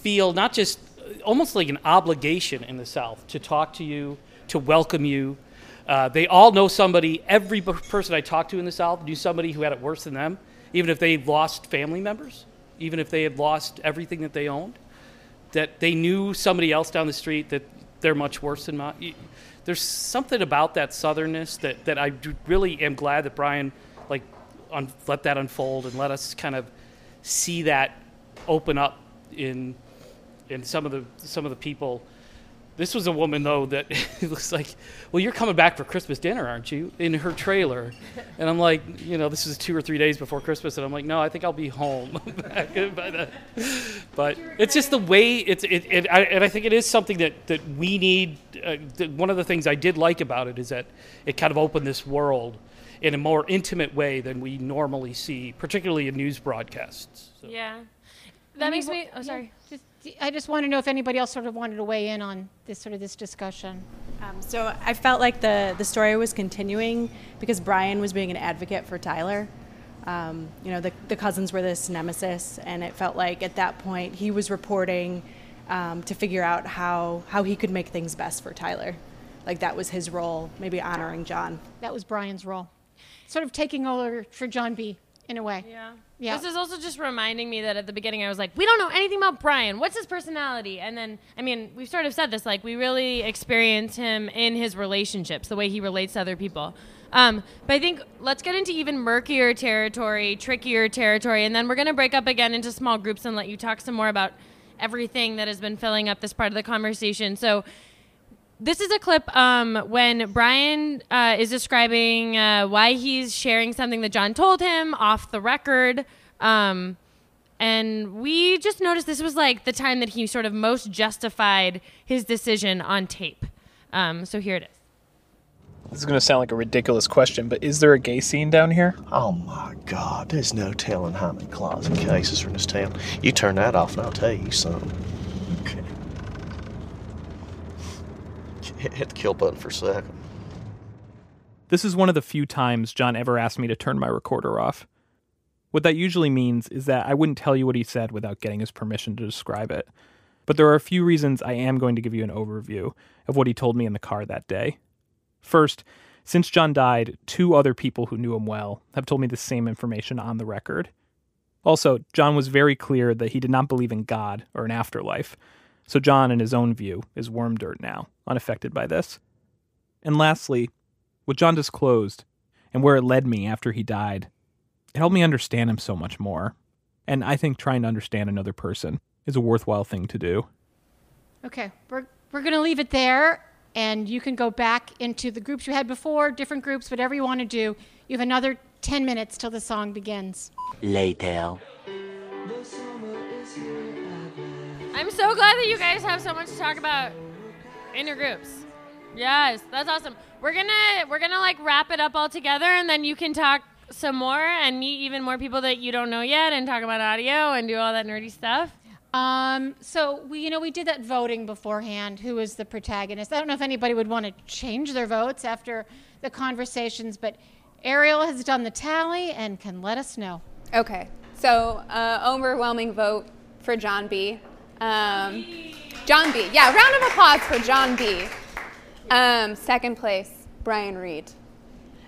feel not just almost like an obligation in the South to talk to you, to welcome you. Uh, they all know somebody, every person I talked to in the South knew somebody who had it worse than them, even if they lost family members, even if they had lost everything that they owned, that they knew somebody else down the street that they're much worse than mine. There's something about that southernness that, that I really am glad that Brian like un- let that unfold and let us kind of see that open up in in some of the some of the people. This was a woman though that it looks like, well, you're coming back for Christmas dinner, aren't you? In her trailer, and I'm like, you know, this is two or three days before Christmas, and I'm like, no, I think I'll be home back by then. But it's just the way it's it, it I, and I think it is something that that we need. Uh, that one of the things I did like about it is that it kind of opened this world in a more intimate way than we normally see, particularly in news broadcasts. Yeah. That makes me. Oh, sorry. Just, I just want to know if anybody else sort of wanted to weigh in on this sort of this discussion. Um, so I felt like the the story was continuing because Brian was being an advocate for Tyler. Um, you know, the, the cousins were this nemesis, and it felt like at that point he was reporting um, to figure out how how he could make things best for Tyler. Like that was his role, maybe honoring John. That was Brian's role, sort of taking over for John B. In a way. Yeah. Yeah. This is also just reminding me that at the beginning I was like, we don't know anything about Brian. What's his personality? And then, I mean, we've sort of said this, like, we really experience him in his relationships, the way he relates to other people. Um, but I think let's get into even murkier territory, trickier territory, and then we're going to break up again into small groups and let you talk some more about everything that has been filling up this part of the conversation. So, this is a clip um, when Brian uh, is describing uh, why he's sharing something that John told him off the record. Um, and we just noticed this was like the time that he sort of most justified his decision on tape. Um, so here it is. This is going to sound like a ridiculous question, but is there a gay scene down here? Oh my God, there's no telling how many closet cases are in this town. You turn that off, and I'll tell you something. Hit the kill button for a second. This is one of the few times John ever asked me to turn my recorder off. What that usually means is that I wouldn't tell you what he said without getting his permission to describe it. But there are a few reasons I am going to give you an overview of what he told me in the car that day. First, since John died, two other people who knew him well have told me the same information on the record. Also, John was very clear that he did not believe in God or an afterlife, so John, in his own view, is worm dirt now, unaffected by this. And lastly, what John disclosed and where it led me after he died, it helped me understand him so much more. And I think trying to understand another person is a worthwhile thing to do. Okay, we're, we're going to leave it there, and you can go back into the groups you had before, different groups, whatever you want to do. You have another 10 minutes till the song begins. Later. I'm so glad that you guys have so much to talk about in your groups. Yes, that's awesome. We're gonna we're gonna like wrap it up all together, and then you can talk some more and meet even more people that you don't know yet and talk about audio and do all that nerdy stuff? Um, so we, you know, we did that voting beforehand. Who is the protagonist? I don't know if anybody would want to change their votes after the conversations, but Ariel has done the tally and can let us know. Okay, so uh, overwhelming vote for John B. Um, John B. Yeah, round of applause for John B. Um, second place, Brian Reed.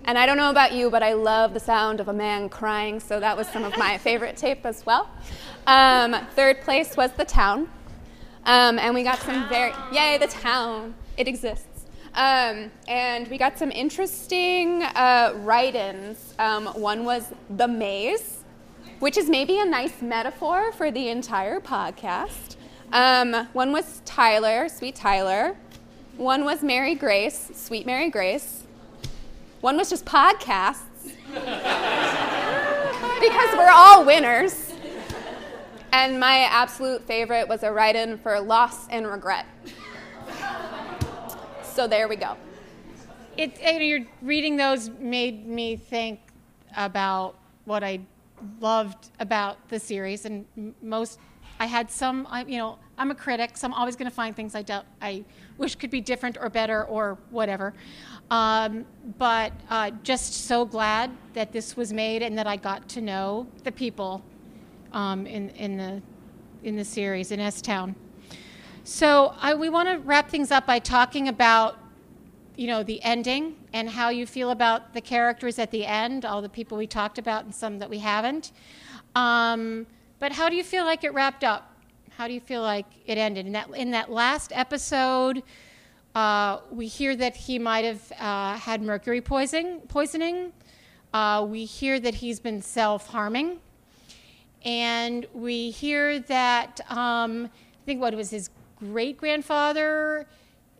And I don't know about you, but I love the sound of a man crying, so that was some of my favorite tape as well. Um, third place was The Town. Um, and we got some very, yay, The Town. It exists. Um, and we got some interesting uh, write ins. Um, one was The Maze, which is maybe a nice metaphor for the entire podcast. Um, one was Tyler, Sweet Tyler. One was Mary Grace, Sweet Mary Grace. One was just podcasts. because we're all winners. And my absolute favorite was a write in for loss and regret. So there we go. It, you're reading those made me think about what I loved about the series, and most I had some. I, you know, I'm a critic, so I'm always going to find things I don't, I wish could be different or better or whatever. Um, but uh, just so glad that this was made and that I got to know the people um, in in the in the series in S Town. So I, we want to wrap things up by talking about, you know, the ending and how you feel about the characters at the end, all the people we talked about and some that we haven't. Um, but how do you feel like it wrapped up? How do you feel like it ended? In that in that last episode, uh, we hear that he might have uh, had mercury poisoning. Poisoning. Uh, we hear that he's been self-harming, and we hear that um, I think what was his great grandfather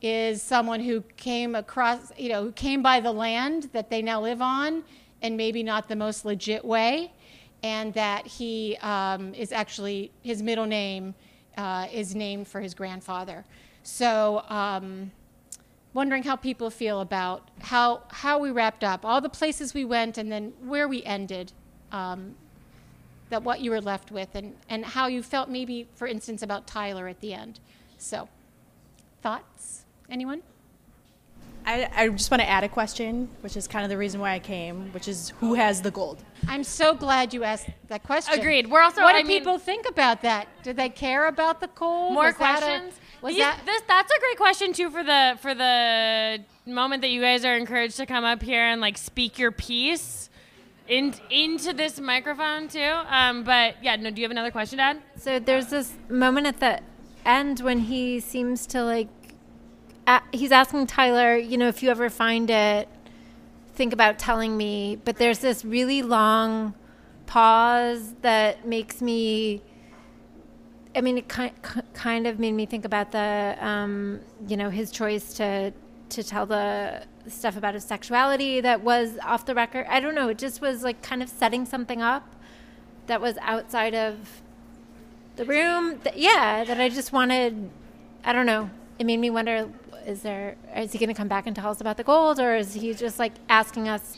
is someone who came across, you know, who came by the land that they now live on, and maybe not the most legit way, and that he um, is actually his middle name uh, is named for his grandfather. So, um, wondering how people feel about how how we wrapped up, all the places we went, and then where we ended. Um, that what you were left with, and, and how you felt maybe, for instance, about Tyler at the end. So, thoughts? Anyone? I, I just want to add a question, which is kind of the reason why I came, which is who has the gold? I'm so glad you asked that question. Agreed. We're also. What I do mean- people think about that? Do they care about the gold? More Was that a- questions? was These- that this, that's a great question too for the for the moment that you guys are encouraged to come up here and like speak your piece in, into this microphone too. Um, but yeah, no. Do you have another question, Dad? So there's this moment at the end when he seems to like, he's asking Tyler, you know, if you ever find it, think about telling me. But there's this really long pause that makes me. I mean, it ki- ki- kind of made me think about the, um, you know, his choice to to tell the stuff about his sexuality that was off the record. I don't know. It just was like kind of setting something up that was outside of the room. Th- yeah, that I just wanted. I don't know. It made me wonder: is there? Is he going to come back and tell us about the gold, or is he just like asking us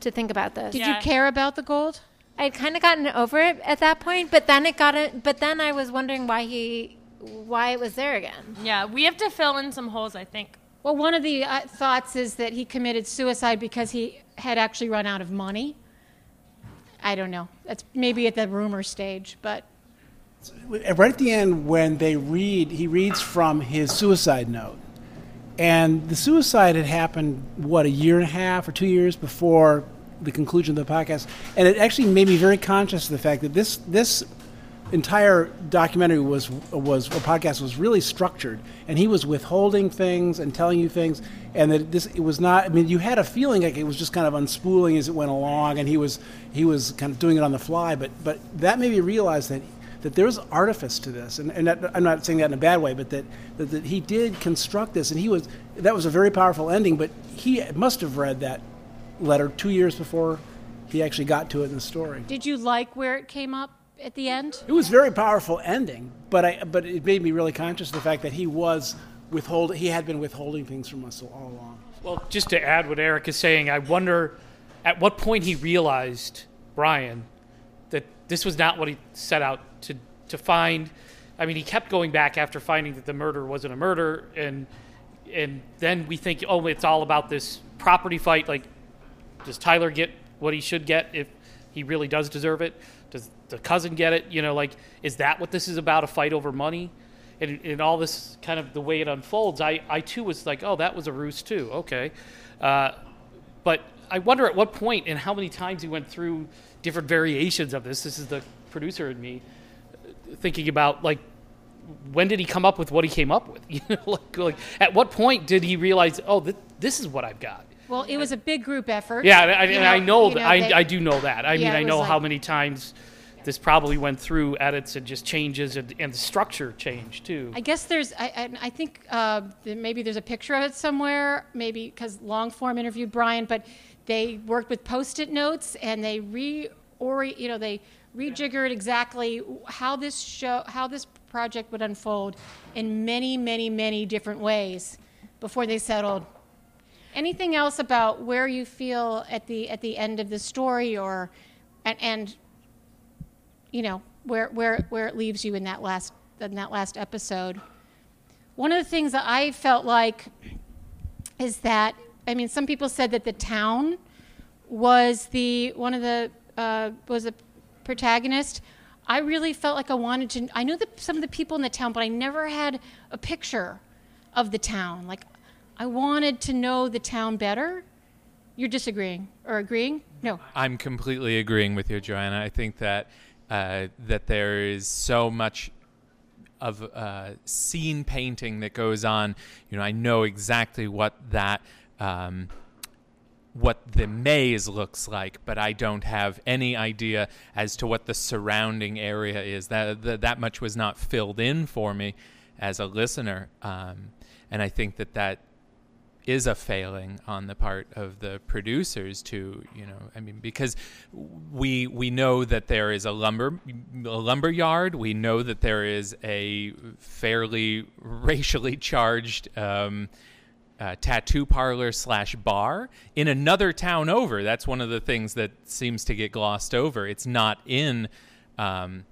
to think about this? Did you care about the gold? I'd kind of gotten over it at that point, but then it got it. But then I was wondering why he, why it was there again. Yeah, we have to fill in some holes. I think. Well, one of the uh, thoughts is that he committed suicide because he had actually run out of money. I don't know. That's maybe at the rumor stage, but right at the end when they read he reads from his suicide note and the suicide had happened what a year and a half or two years before the conclusion of the podcast? And it actually made me very conscious of the fact that this this entire documentary was was or podcast was really structured. And he was withholding things and telling you things. And that this it was not i mean you had a feeling like it was just kind of unspooling as it went along. And he was he was kind of doing it on the fly. But but that made me realize that that there's artifice to this, and, and that, I'm not saying that in a bad way, but that, that that he did construct this, and he was that was a very powerful ending. But he must have read that letter two years before he actually got to it in the story. did you like where it came up at the end? It was a very powerful ending, but I but it made me really conscious of the fact that he was withhold he had been withholding things from us all along. Well, just to add what Eric is saying, I wonder at what point he realized Brian that this was not what he set out to to find. I mean, he kept going back after finding that the murder wasn't a murder, and and then we think, oh, it's all about this property fight. Like, does Tyler get what he should get if he really does deserve it? Does the cousin get it? You know, like, is that what this is about? A fight over money? And, and all this kind of the way it unfolds, I, I too was like, oh, that was a ruse too. Okay. Uh, but I wonder at what point and how many times he went through different variations of this. This is the producer in me thinking about like when did he come up with what he came up with? You know, like, like at what point did he realize, oh, th- this is what I've got? Well, it was a big group effort. Yeah, I, You and I know you that. know, I, they- I do know that. I Yeah, mean, I know was how many times this probably went through edits and just changes, and, and the structure changed too. I guess there's, I, I, think uh, maybe there's a picture of it somewhere, maybe because Longform interviewed Brian, but they worked with post-it notes and they re, or you know, they rejiggered exactly how this show, how this project would unfold in many, many, many different ways before they settled. Anything else about where you feel at the at the end of the story, or and, and you know where where where it leaves you in that last in that last episode. One of the things that I felt like is that I mean, some people said that the town was the one of the uh, was a protagonist. I really felt like I wanted to. I knew that some of the people in the town, but I never had a picture of the town. Like, I wanted to know the town better. You're disagreeing or agreeing? No. I'm completely agreeing with you, Johanna. I think that uh, that there is so much of uh, scene painting that goes on. You know, I know exactly what that. Um, what the maze looks like, but I don't have any idea as to what the surrounding area is. That that, that much was not filled in for me as a listener, um, and I think that that is a failing on the part of the producers to you know i mean because we we know that there is a lumber a lumber yard we know that there is a fairly racially charged um, uh, tattoo parlor slash bar in another town over that's one of the things that seems to get glossed over it's not in um,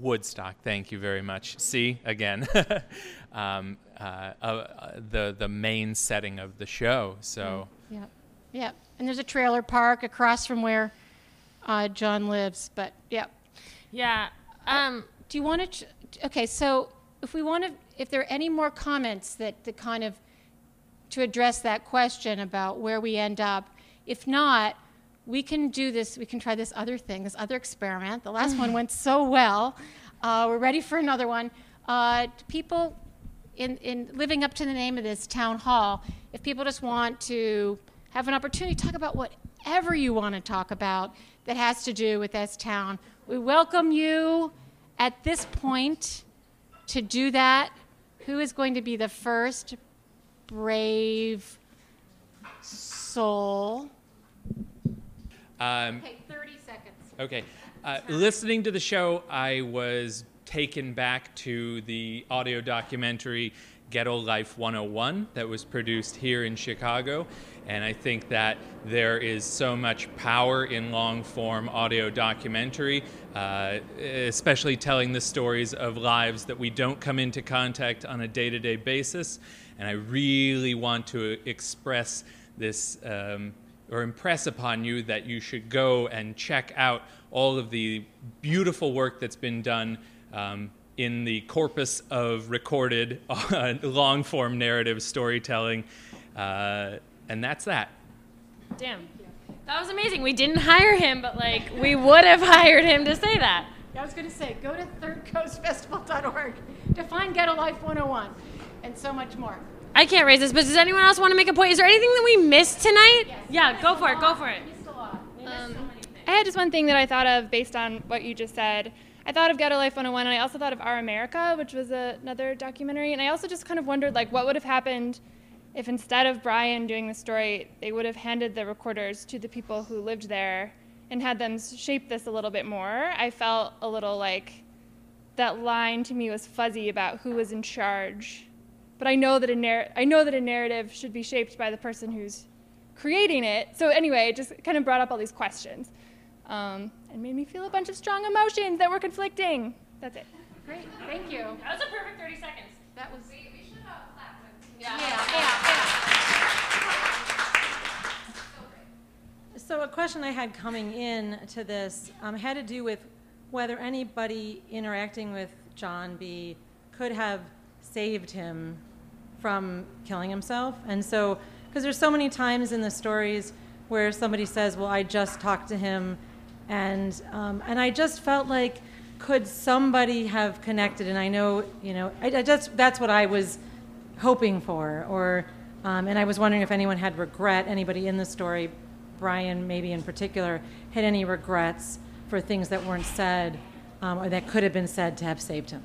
Woodstock. Thank you very much. See again, um, uh, uh, the the main setting of the show. So Yeah, yeah. And there's a trailer park across from where uh, John lives. But yeah, yeah. Um, do you want to? Ch- okay, so if we want to, if there are any more comments that to kind of to address that question about where we end up, if not, we can do this. We can try this other thing, this other experiment. The last one went so well. Uh, we're ready for another one. Uh, people in, in living up to the name of this town hall, if people just want to have an opportunity to talk about whatever you want to talk about that has to do with this town, we welcome you at this point to do that. Who is going to be the first brave soul? Um, Okay, 30 seconds. Okay. Uh, listening to the show, I was taken back to the audio documentary Ghetto Life 101 that was produced here in Chicago. And I think that there is so much power in long form audio documentary, uh, especially telling the stories of lives that we don't come into contact on a day to day basis. And I really want to express this. Um, or impress upon you that you should go and check out all of the beautiful work that's been done um, in the corpus of recorded uh, long form narrative storytelling. Uh, and that's that. Damn. That was amazing. We didn't hire him, but like we would have hired him to say that. Yeah, I was going to say, go to thirdcoastfestival.org to find Ghetto Life 101 and so much more. I can't raise this, but does anyone else want to make a point? Is there anything that we missed tonight? Yeah, go for it. Go for it. Um, I had just one thing that I thought of based on what you just said. I thought of Ghetto Life 101, and I also thought of Our America, which was a, another documentary. And I also just kind of wondered, like, what would have happened if instead of Brian doing the story, they would have handed the recorders to the people who lived there and had them shape this a little bit more. I felt a little like that line to me was fuzzy about who was in charge. But I know that a narr- I know that a narrative should be shaped by the person who's creating it. So anyway, it just kind of brought up all these questions um, and made me feel a bunch of strong emotions that were conflicting. That's it. Great, thank you. That was a perfect 30 seconds. That was. Yeah. So a question I had coming in to this um, had to do with whether anybody interacting with John B could have saved him from killing himself. And so, because there's so many times in the stories where somebody says, "Well, I just talked to him," and um, and I just felt like, could somebody have connected? And I know, you know, I, I just that's what I was hoping for, or um, and I was wondering if anyone had regret. Anybody in the story, Brian maybe in particular, had any regrets for things that weren't said um, or that could have been said to have saved him.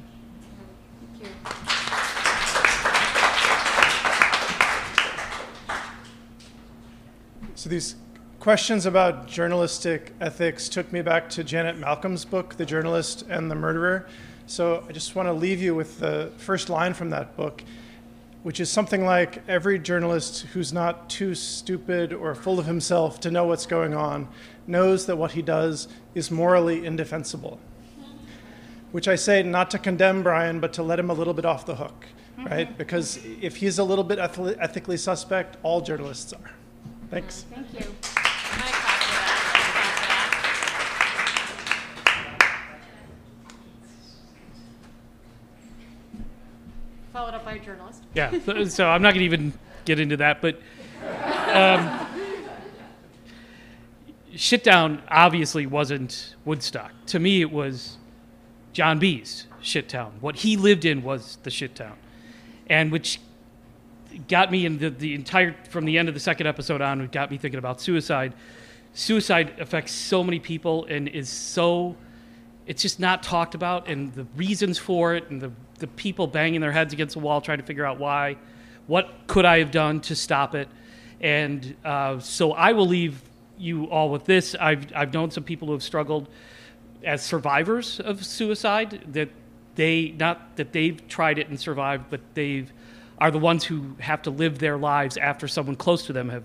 So these questions about journalistic ethics took me back to Janet Malcolm's book, The Journalist and the Murderer. So I just want to leave you with the first line from that book, which is something like Every journalist who's not too stupid or full of himself to know what's going on knows that what he does is morally indefensible. Which I say not to condemn Brian, but to let him a little bit off the hook, mm-hmm. right? Because if he's a little bit eth- ethically suspect, all journalists are. Thanks. Thank you. Followed up by a journalist. Yeah, so, so I'm not going to even get into that, but um, Shittown obviously wasn't Woodstock. To me, it was John B.'s Shittown. What he lived in was the Shittown, and which got me in the, the entire from the end of the second episode on. It got me thinking about suicide. Suicide affects so many people and is so it's just not talked about and the reasons for it and the, the people banging their heads against the wall trying to figure out why. What could i have done to stop it? And uh, so i will leave you all with this. I've, I've known some people who have struggled as survivors of suicide that they not that they've tried it and survived but they've are the ones who have to live their lives after someone close to them have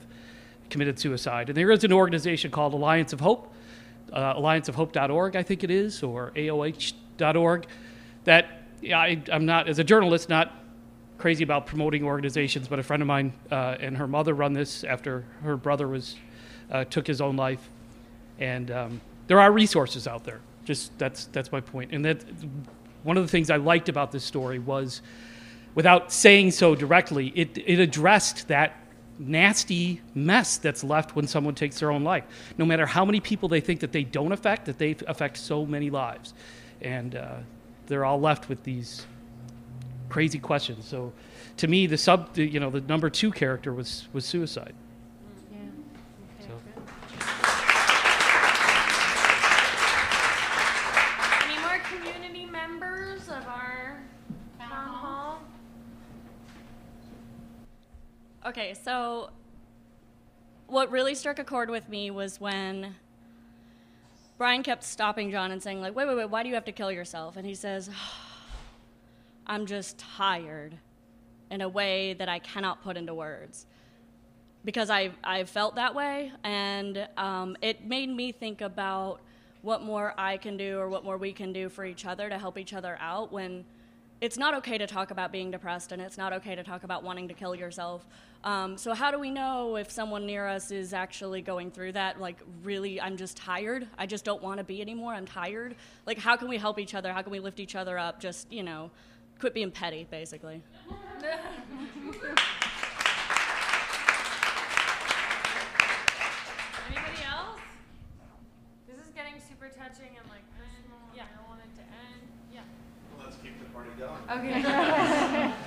committed suicide. And there is an organization called alliance of hope uh, allianceofhope.org, I think it is, or AOH.org, that yeah, I, I'm not, as a journalist, not crazy about promoting organizations, but a friend of mine uh, and her mother run this after her brother was uh, took his own life, and um, there are resources out there. Just that's that's my point, and that one of the things I liked about this story was, without saying so directly, it it addressed that nasty mess that's left when someone takes their own life. No matter how many people they think that they don't affect, that they affect so many lives, and uh, they're all left with these crazy questions. So, to me, the sub, the, you know, the number two character was was suicide. Any more community members of our town hall? Okay, so what really struck a chord with me was when Brian kept stopping John and saying, like, wait, wait, wait, why do you have to kill yourself? And he says, I'm just tired in a way that I cannot put into words. Because I, I felt that way, and um, it made me think about what more I can do or what more we can do for each other to help each other out when it's not okay to talk about being depressed and it's not okay to talk about wanting to kill yourself. Um, so, how do we know if someone near us is actually going through that? Like, really, I'm just tired. I just don't want to be anymore. I'm tired. Like, how can we help each other? How can we lift each other up? Just, you know, quit being petty, basically. Anybody else? This is getting super touching and like, eh, yeah, I don't want it to end. Yeah. Let's keep the party going. Okay.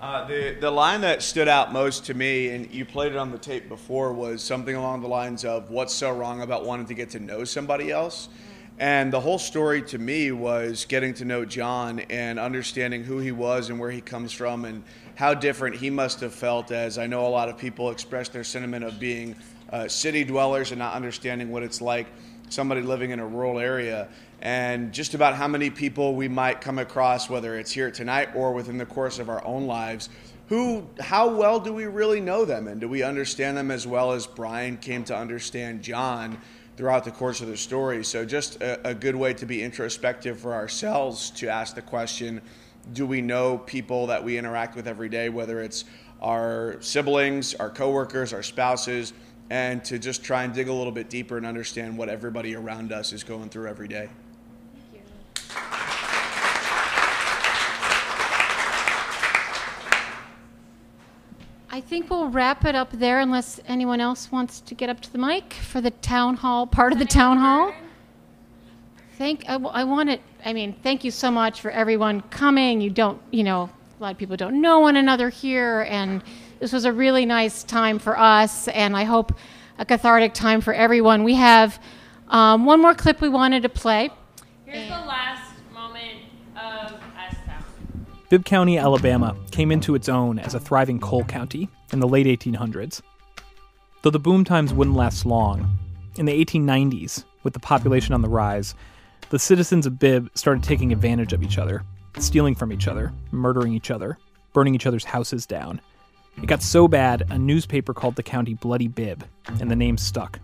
Uh, the the line that stood out most to me, and you played it on the tape before, was something along the lines of "What's so wrong about wanting to get to know somebody else?" And the whole story to me was getting to know John and understanding who he was and where he comes from and how different he must have felt. As I know a lot of people express their sentiment of being uh, city dwellers and not understanding what it's like somebody living in a rural area and just about how many people we might come across, whether it's here tonight or within the course of our own lives, who, how well do we really know them, and do we understand them as well as Brian came to understand John throughout the course of the story? So, just a, a good way to be introspective for ourselves to ask the question: Do we know people that we interact with every day, whether it's our siblings, our coworkers, our spouses? And to just try and dig a little bit deeper and understand what everybody around us is going through every day. Thank you. I think we'll wrap it up there unless anyone else wants to get up to the mic for the town hall, part of the town hall. Thank, I, I want it, I mean, thank you so much for everyone coming. You don't, you know, a lot of people don't know one another here, and this was a really nice time for us, and I hope a cathartic time for everyone. We have um, one more clip we wanted to play. Here's the last moment of S Town. Bibb County, Alabama came into its own as a thriving coal county in the late 1800s. Though the boom times wouldn't last long, in the 1890s, with the population on the rise, the citizens of Bibb started taking advantage of each other, stealing from each other, murdering each other, burning each other's houses down. It got so bad, a newspaper called the county Bloody Bibb, and the name stuck.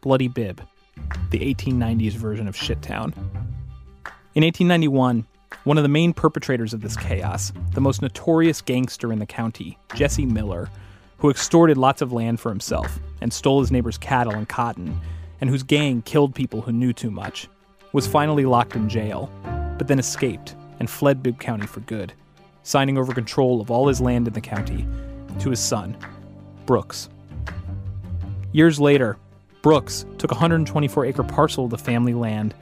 Bloody Bibb, the 1890s version of Shittown. In 1891, one of the main perpetrators of this chaos, the most notorious gangster in the county, Jesse Miller, who extorted lots of land for himself and stole his neighbor's cattle and cotton, and whose gang killed people who knew too much, was finally locked in jail, but then escaped and fled Bibb County for good, signing over control of all his land in the county to his son, Brooks. Years later, Brooks took a 124 acre parcel of the family land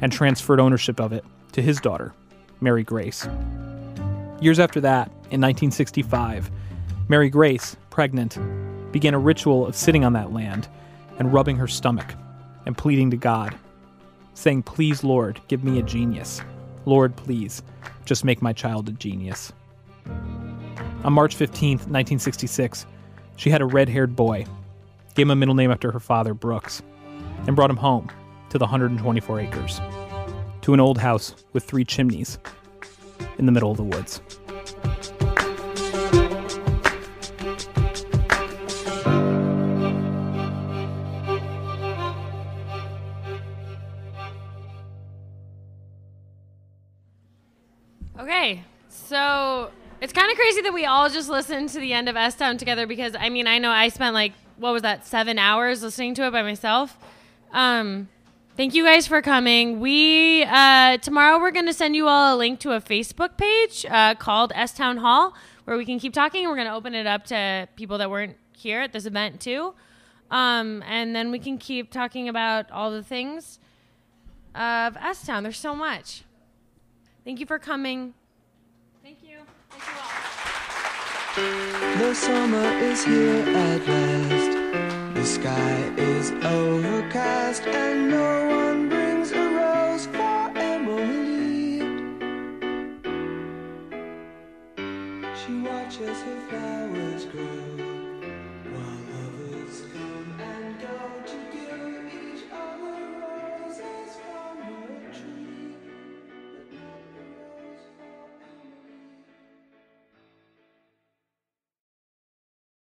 and transferred ownership of it to his daughter, Mary Grace. Years after that, in 1965, Mary Grace, pregnant, began a ritual of sitting on that land and rubbing her stomach and pleading to God, saying, Please, Lord, give me a genius. Lord, please, just make my child a genius. On March 15th, 1966, she had a red haired boy, gave him a middle name after her father, Brooks, and brought him home to the 124 acres, to an old house with three chimneys in the middle of the woods. So it's kind of crazy that we all just listened to the end of S Town together because I mean I know I spent like what was that seven hours listening to it by myself. Um, thank you guys for coming. We uh, tomorrow we're gonna send you all a link to a Facebook page uh, called S Town Hall where we can keep talking. We're gonna open it up to people that weren't here at this event too, um, and then we can keep talking about all the things of S Town. There's so much. Thank you for coming. Thank you. Thank you all. The summer is here at last. The sky is overcast, and no one brings a rose for Emily. She watches her flowers.